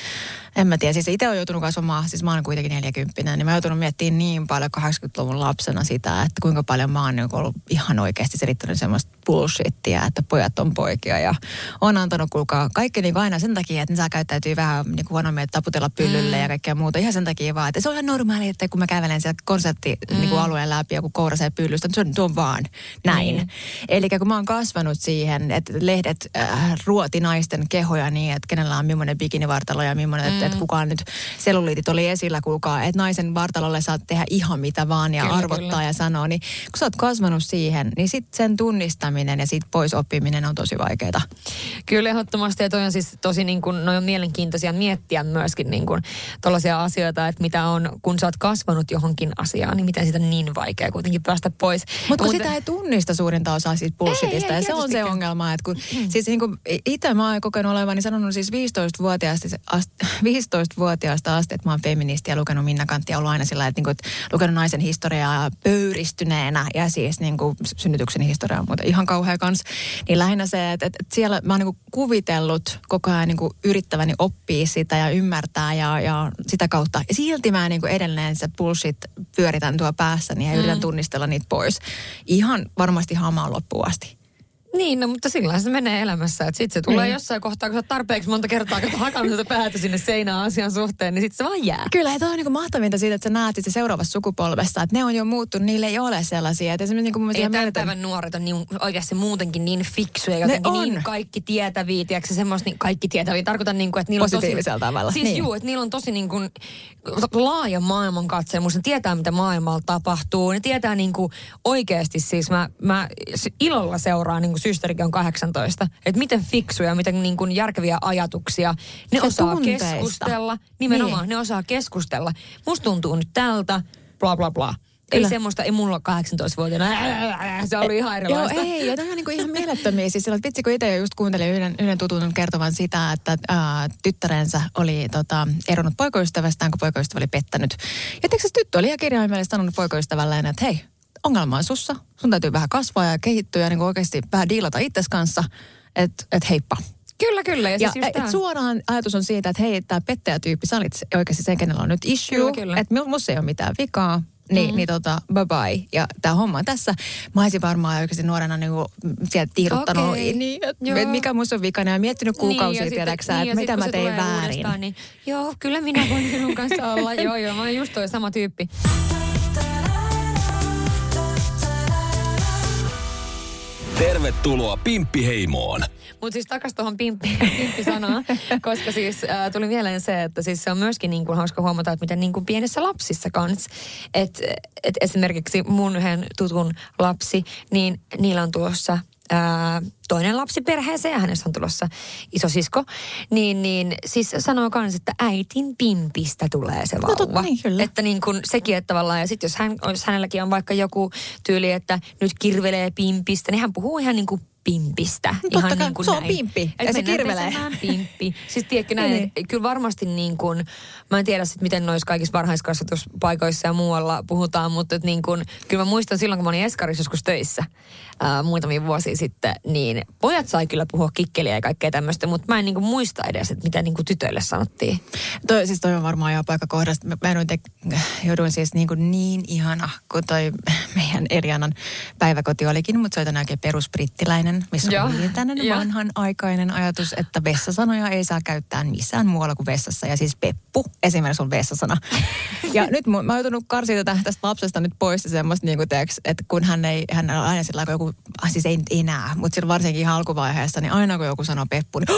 en mä tiedä, siis itse olen joutunut kasvamaan, siis mä oon kuitenkin 40, niin mä oon joutunut miettimään niin paljon 80-luvun lapsena sitä, että kuinka paljon mä oon niin ollut ihan oikeasti selittänyt semmoista bullshittia, että pojat on poikia ja on antanut kuulkaa kaikki niin aina sen takia, että ne saa käyttäytyy vähän niin kuin huonommin, että taputella pyllylle mm. ja kaikkea muuta. Ihan sen takia vaan, että se on ihan normaali, että kun mä kävelen sieltä konsertti mm. niin alueen läpi joku kourasee pyllystä, niin se on, se on vaan näin. Mm. Eli kun mä oon kasvanut siihen, että lehdet äh, ruoti naisten kehoja niin, että kenellä on millainen bikinivartalo ja millainen, mm. Että, että kukaan nyt selluliitit oli esillä kuulkaa, että naisen vartalolle saat tehdä ihan mitä vaan ja Kyllä, arvottaa kyllä. ja sanoo, niin kun sä oot kasvanut siihen, niin sit sen tunnistaminen ja siitä pois oppiminen on tosi vaikeaa. Kyllä ehdottomasti, ja toi on siis tosi niin kuin, noi on mielenkiintoisia miettiä myöskin niin kuin tollaisia asioita, että mitä on, kun sä oot kasvanut johonkin asiaan, niin miten sitä on niin vaikea kuitenkin päästä pois. Mutta kun Muuten- sitä ei tunnista suurinta osaa siitä bullshitista. Ei, ei ja se on se ongelma, että kun siis niin kuin itse mä oon kokenut olevani sanonut siis 15-vuotiaasta, asti, 15-vuotiaasta asti, että mä oon feministi ja lukenut Minna Kanttia ollut aina sillä, että, niin että lukenut naisen historiaa pöyristyneenä ja siis niin kuin synnytyksen historiaa muuten ihan kauhea kans. Niin lähinnä se, että, että siellä mä oon niin kuvitellut koko ajan niin kuin yrittäväni oppia sitä ja ymmärtää ja, ja sitä kautta. Ja silti mä niin kuin edelleen se bullshit pyöritän tuo päässäni ja yritän tunnistella niitä pois. Ihan varmasti hamaan loppuun asti. Niin, no, mutta sillä se menee elämässä. Että sitten se tulee Niin. jossain kohtaa, kun sä tarpeeksi monta kertaa kato, hakannut sitä päätä sinne seinään asian suhteen, niin sitten se vaan jää. Kyllä, ja toi on niin mahtavinta siitä, että sä näet sit se seuraavassa sukupolvessa, että ne on jo muuttunut, niille ei ole sellaisia. Että esimerkiksi niin kuin mä Ei tämän päivän nuoret on niin, oikeasti muutenkin niin fiksuja, jotenkin on. niin kaikki tietäviä, tiedätkö semmoista niin kaikki tietäviä. Tarkoitan niin kuin, että niillä on tosi... Positiivisella tavalla, Siis niin. juu, että niillä on tosi niin kuin laaja maailmankatsemus. Ne tietää, mitä maailmalla tapahtuu. Ne tietää niin kuin oikeasti siis, mä, mä ilolla seuraan, niin systerikin on 18, että miten fiksuja, miten niin kuin järkeviä ajatuksia. Ne Ja osaa tunteista. keskustella. Nimenomaan, Niin. ne osaa keskustella. Musta tuntuu nyt tältä, bla bla bla. Ei semmoista, ei mulla ole 18-vuotiaana. Se oli ihan erilaista. Joo, ei, ja tämä on niinku ihan mielettömiä. Siis silloin, vitsi, kun itse just kuuntelin yhden, yhden tutun kertovan sitä, että ää, tyttärensä oli tota, eronnut poikaystävästään, kun poikaystävä oli pettänyt. Ja se tyttö oli ihan kirjaimellisesti sanonut poikaystävälleen, että hei, ongelma on sussa. Sun täytyy vähän kasvaa ja kehittyä ja niin oikeasti vähän diilata itses kanssa, että et heippa. Kyllä, kyllä. Ja, Ja siis et tää- suoraan ajatus on siitä, että hei, tämä pettäjätyyppi, sä olit oikeasti se, kenellä on nyt issue. Kyllä, kyllä. Että mu- musta ei ole mitään vikaa. Niin, mm. niin tota, bye bye. Ja tämä homma on tässä. Mä olisin varmaan oikeasti nuorena niinku sieltä tiiruttanut, Okei. niin, Joo. että mikä musta on vikana ja miettinyt kuukausia, ja niin, tiedäksä, sitten- että mitä mä tein väärin. Niin, joo, kyllä minä voin sinun kanssa olla. joo, joo, mä oon just toi sama tyyppi. Tervetuloa Pimppiheimoon. Mutta siis takas tuohon pimppi, koska siis äh, tuli mieleen se, että siis se on myöskin niin kuin hauska huomata, että miten niin kuin pienessä lapsissa kanssa, että et esimerkiksi mun yhden tutun lapsi, niin niillä on tuossa ää, toinen lapsi perheeseen ja hänestä on tulossa isosisko, niin, niin siis sanoo kans, että äitin pimpistä tulee se vauva. totta, niin, kyllä. Että niin kuin sekin, että tavallaan, ja sitten jos, hän, jos hänelläkin on vaikka joku tyyli, että nyt kirvelee pimpistä, niin hän puhuu ihan niin kuin pimpistä. Totta ihan kai, niin kuin se on näin. pimppi, Et ja se kirvelee. pimppi. Siis tiedätkö näin, Niin. että kyllä varmasti niin kuin, mä en tiedä sit miten noissa kaikissa varhaiskasvatuspaikoissa ja muualla puhutaan, mutta et niin kuin, kyllä mä muistan silloin, kun mä olin Eskarissa joskus töissä ää, muutamia vuosia sitten, niin pojat sai kyllä puhua kikkeliä ja kaikkea tämmöistä, mutta mä en niin kuin muista edes, että mitä niin kuin tytöille sanottiin. Toi, siis toi on varmaan jo paikka kohdasta. Mä, mä te, jouduin siis niin, kuin niin ihana, kun toi meidän Elianan päiväkoti olikin, mutta se oli oikein perusbrittiläinen, missä Joo. on niin tämmöinen vanhanaikainen ajatus, että vessasanoja ei saa käyttää missään muualla kuin vessassa. Ja siis peppu esimerkiksi on vessasana. ja nyt mun, mä oon joutunut karsia tätä, tästä lapsesta nyt pois ja semmoista, niin kuin teeks, että kun hän ei, hän on aina sillä kun joku, ah, siis ei enää, mutta silloin varsinkin ihan alkuvaiheessa, niin aina kun joku sanoo peppu, niin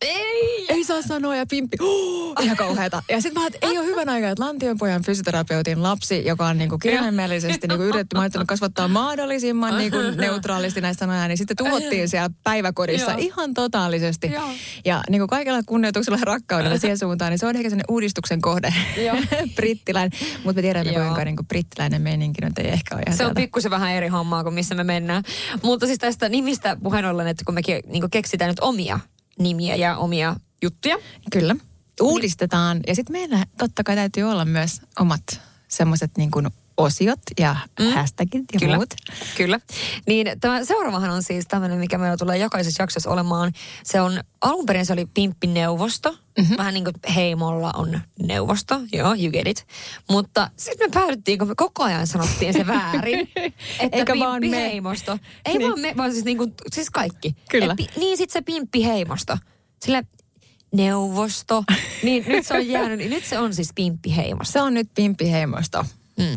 Ei! ei saa sanoa ja pimppi. Oh, ihan kauheata. Ja sitten mä että ei ole hyvän aikaa, että Lantionpojan fysioterapeutin lapsi, joka on niinku kirjaimellisesti niinku yritetty, mä oon kasvattaa mahdollisimman niinku neutraalisti näistä sanoja, niin sitten tuhottiin siellä päiväkodissa Joo. ihan totaalisesti. Joo. Ja niinku kaikella kunnioituksella ja rakkaudella siihen suuntaan, niin se on ehkä sellainen uudistuksen kohde. Joo. brittiläinen. Mutta me tiedämme, kuinka niinku brittiläinen meininki nyt ei ehkä ole ihan Se on pikkusen vähän eri hommaa kuin missä me mennään. Mutta siis tästä nimistä puheen ollen, että kun mekin niin keksitään nyt omia nimiä ja omia juttuja. Kyllä. Uudistetaan. Ja sitten meillä totta kai täytyy olla myös omat semmoiset niin kuin osiot ja mm. hashtagit ja Kyllä. muut. Kyllä. Niin tämä seuraavahan on siis tämmöinen, mikä meillä tulee jokaisessa jaksossa olemaan. Se on, alun perin se oli pimppineuvosto. Mm-hmm. Vähän niin kuin heimolla on neuvosto. Joo, you get it. Mutta sitten me päädyttiin, kun me koko ajan sanottiin se väärin. että Eikä vaan me. pimppiheimosto. Ei Niin. vaan me, vaan siis, niin kuin, siis kaikki. Kyllä. Et niin sitten se pimppiheimosto. Sille neuvosto. niin nyt se on jäänyt, nyt se on siis pimppiheimosto. Se on nyt Pimppiheimosto.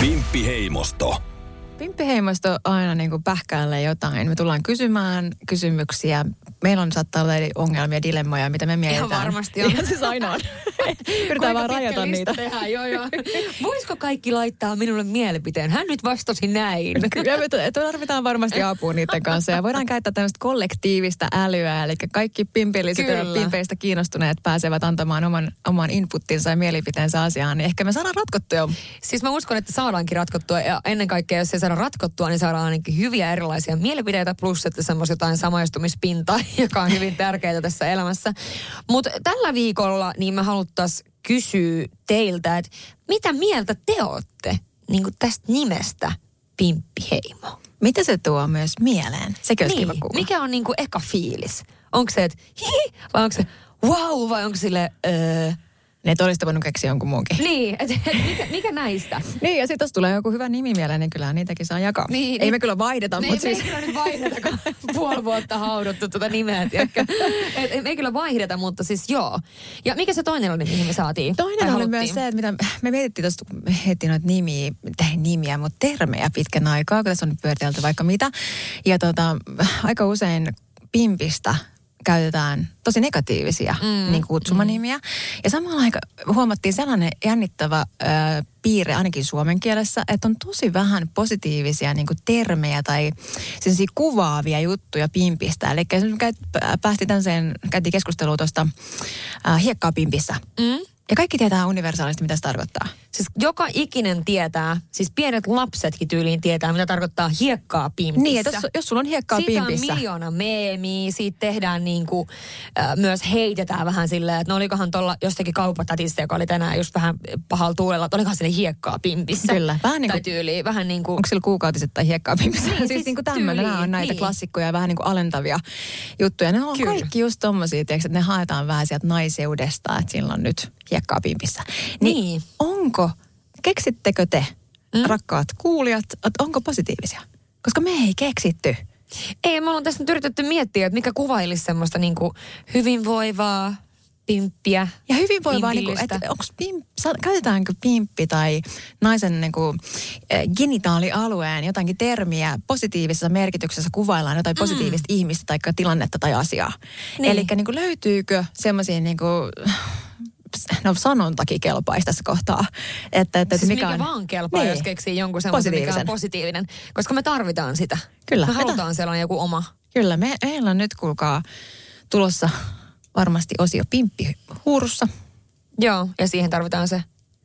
Pimppiheimosto. Pimppiheimosto aina niin kuin pähkäälle jotain. Me tullaan kysymään kysymyksiä. Meillä on saattaa olla eri ongelmia, dilemmoja, mitä me mietitään. varmasti on. Ihan siis aina on. Yritetään vaan rajata niitä. Tehdään, joo, joo. Voisiko kaikki laittaa minulle mielipiteen? Hän nyt vastasi näin. Kyllä me tarvitaan varmasti apua niiden kanssa ja voidaan käyttää tämmöistä kollektiivista älyä, eli kaikki pimpilliset ja pimpeistä kiinnostuneet pääsevät antamaan oman, oman inputtinsa ja mielipiteensä asiaan, niin ehkä me saadaan ratkottua. Siis mä uskon, että saadaankin ratkottua ja ennen kaikkea, jos ei saada ratkottua, niin saadaan ainakin hyviä erilaisia mielipiteitä plus että semmoista jotain samaistumispintaa, joka on hyvin tärkeää tässä elämässä. Mutta tällä viikolla niin me haluttaisiin kysyä teiltä, että mitä mieltä te olette niin tästä nimestä Pimppiheimo? Mitä se tuo myös mieleen? Olisi Niin, kiva kuulla. mikä on niinku eka fiilis? Onko se, että hihi, vai onko se wow, vai onko sille öö, Ne et olisi voinut keksiä jonkun muunkin. niin, että et, mikä, mikä näistä? Niin, ja sitten jos tulee joku hyvä nimi mieleen, niin kyllä niitäkin saa jakaa. Niin, ei niin. me kyllä vaihdeta, Me, mutta me siis... ei kyllä nyt vaihdeta, kun puoli vuotta hauduttu tuota nimeä, tiedätkö? Et, et, me ei kyllä vaihdeta, mutta siis joo. Ja mikä se toinen oli, mihin me saatiin? Toinen oli haluttiin? myös se, että mitä me mietittiin tuosta, kun mietittiin noita nimiä, tai nimiä, mutta termejä pitkän aikaa, kun tässä on pyöritelty vaikka mitä. Ja tota, aika usein pimpistä käytetään tosi negatiivisia mm, niin kutsumanimiä. Ja samalla aika huomattiin sellainen jännittävä ö, piirre ainakin suomen kielessä, että on tosi vähän positiivisia niin kuin termejä tai kuvaavia juttuja pimpistä. Eli päästiin tämmöiseen, käytiin keskustelua tuosta äh, hiekkaa pimpissä. Mm? Ja kaikki tietää universaalisti, mitä se tarkoittaa. Siis joka ikinen tietää, siis pienet lapsetkin tyyliin tietää, mitä tarkoittaa hiekkaa pimpissä. Niin, että jos, jos sulla on hiekkaa siitä pimpissä. on miljoona meemiä, siitä tehdään niin kuin, äh, myös heitetään vähän silleen, että no olikohan tuolla jostakin kaupatatista, joka oli tänään just vähän pahalla tuulella, että olikohan sille hiekkaa pimpissä. Kyllä, vähän niin Tai kuin- tyyliin, vähän niin kuin... Onko sillä kuukautiset tai hiekkaa pimpissä? Niin, siis, siis niin kuin tämmöinen. Nämä on näitä niin. klassikkoja ja vähän niin kuin alentavia juttuja. Ne on Kyllä. kaikki just tommosia, tiiäks, että ne haetaan vähän sieltä naiseudesta, että sillä on nyt hiekkaa pimpissä. Niin, Niin. onko, keksittekö te, mm. rakkaat kuulijat, että onko positiivisia? Koska me ei keksitty. Ei, me ollaan tässä nyt yritetty miettiä, että mikä kuvailisi semmoista niin kuin hyvinvoivaa, pimppiä. Ja hyvinvoivaa, niin kuin, että onko pimp, sa- käytetäänkö pimppi tai naisen niin kuin, eh, genitaalialueen jotakin termiä positiivisessa merkityksessä kuvaillaan jotain positiivista ihmistä tai tilannetta tai asiaa. Niin. Eli niin löytyykö semmoisia niin kuin, no sanontakin kelpaisi tässä kohtaa. Että, että, Siis mikä, mikä, on, vaan kelpaa, Niin. jos keksii jonkun semmoisen, mikä on positiivinen. Koska me tarvitaan sitä. Kyllä. Me Me halutaan sellainen joku oma. Kyllä, me, meillä on nyt kuulkaa tulossa varmasti osio pimppi huurussa. Joo, ja siihen tarvitaan se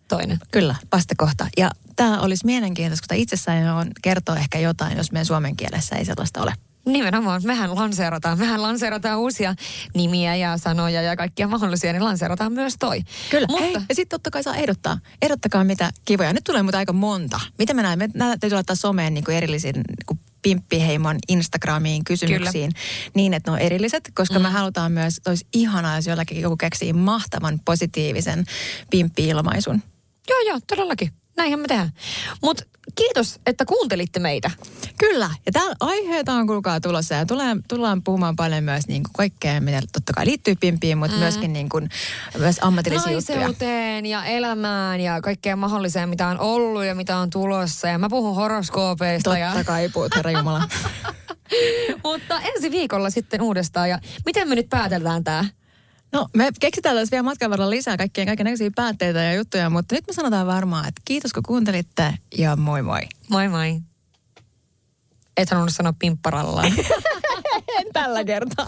toinen. Kyllä, vastakohta. Ja tämä olisi mielenkiintoista, koska itsessään on kertoo ehkä jotain, jos meidän suomen kielessä ei sellaista ole. Nimenomaan, mehän lanseerataan, mehän lanseerataan uusia nimiä ja sanoja ja kaikkia mahdollisia, niin lanseerataan myös toi. Kyllä. Mutta Hei, ja sitten totta kai saa ehdottaa. Ehdottakaa mitä kivoja. Nyt tulee mutta aika monta. Mitä me näemme? Nämä täytyy laittaa someen niin kuin erillisiin niin Pimppiheimon Instagramiin kysymyksiin niin, että ne on erilliset, koska mm. me halutaan myös, että olisi ihanaa, jos jollakin joku keksii mahtavan positiivisen pimppi-ilmaisun. joo, joo, todellakin. Näinhän me tehdään. Mutta kiitos, että kuuntelitte meitä. Kyllä, ja täällä aiheita on kuulkaa tulossa ja tullaan, tullaan puhumaan paljon myös niin kuin kaikkea, mitä totta kai liittyy pimpiin, mutta mm. myöskin niin kuin, myös ammatillisia juttuja. Naiseuteen ja elämään ja kaikkea mahdolliseen, mitä on ollut ja mitä on tulossa. Ja mä puhun horoskoopeista. Ja... Totta kai puhut, herra Jumala. Mutta ensi viikolla sitten uudestaan. Ja miten me nyt päätellään tämä? No, me keksitään tässä vielä matkan varrella lisää kaikkien kaikenlaisia päätteitä ja juttuja, mutta nyt me sanotaan varmaan, että kiitos kun kuuntelitte ja moi moi. Moi moi. Et halunnut sanoa pimpparallaan. En tällä kertaa.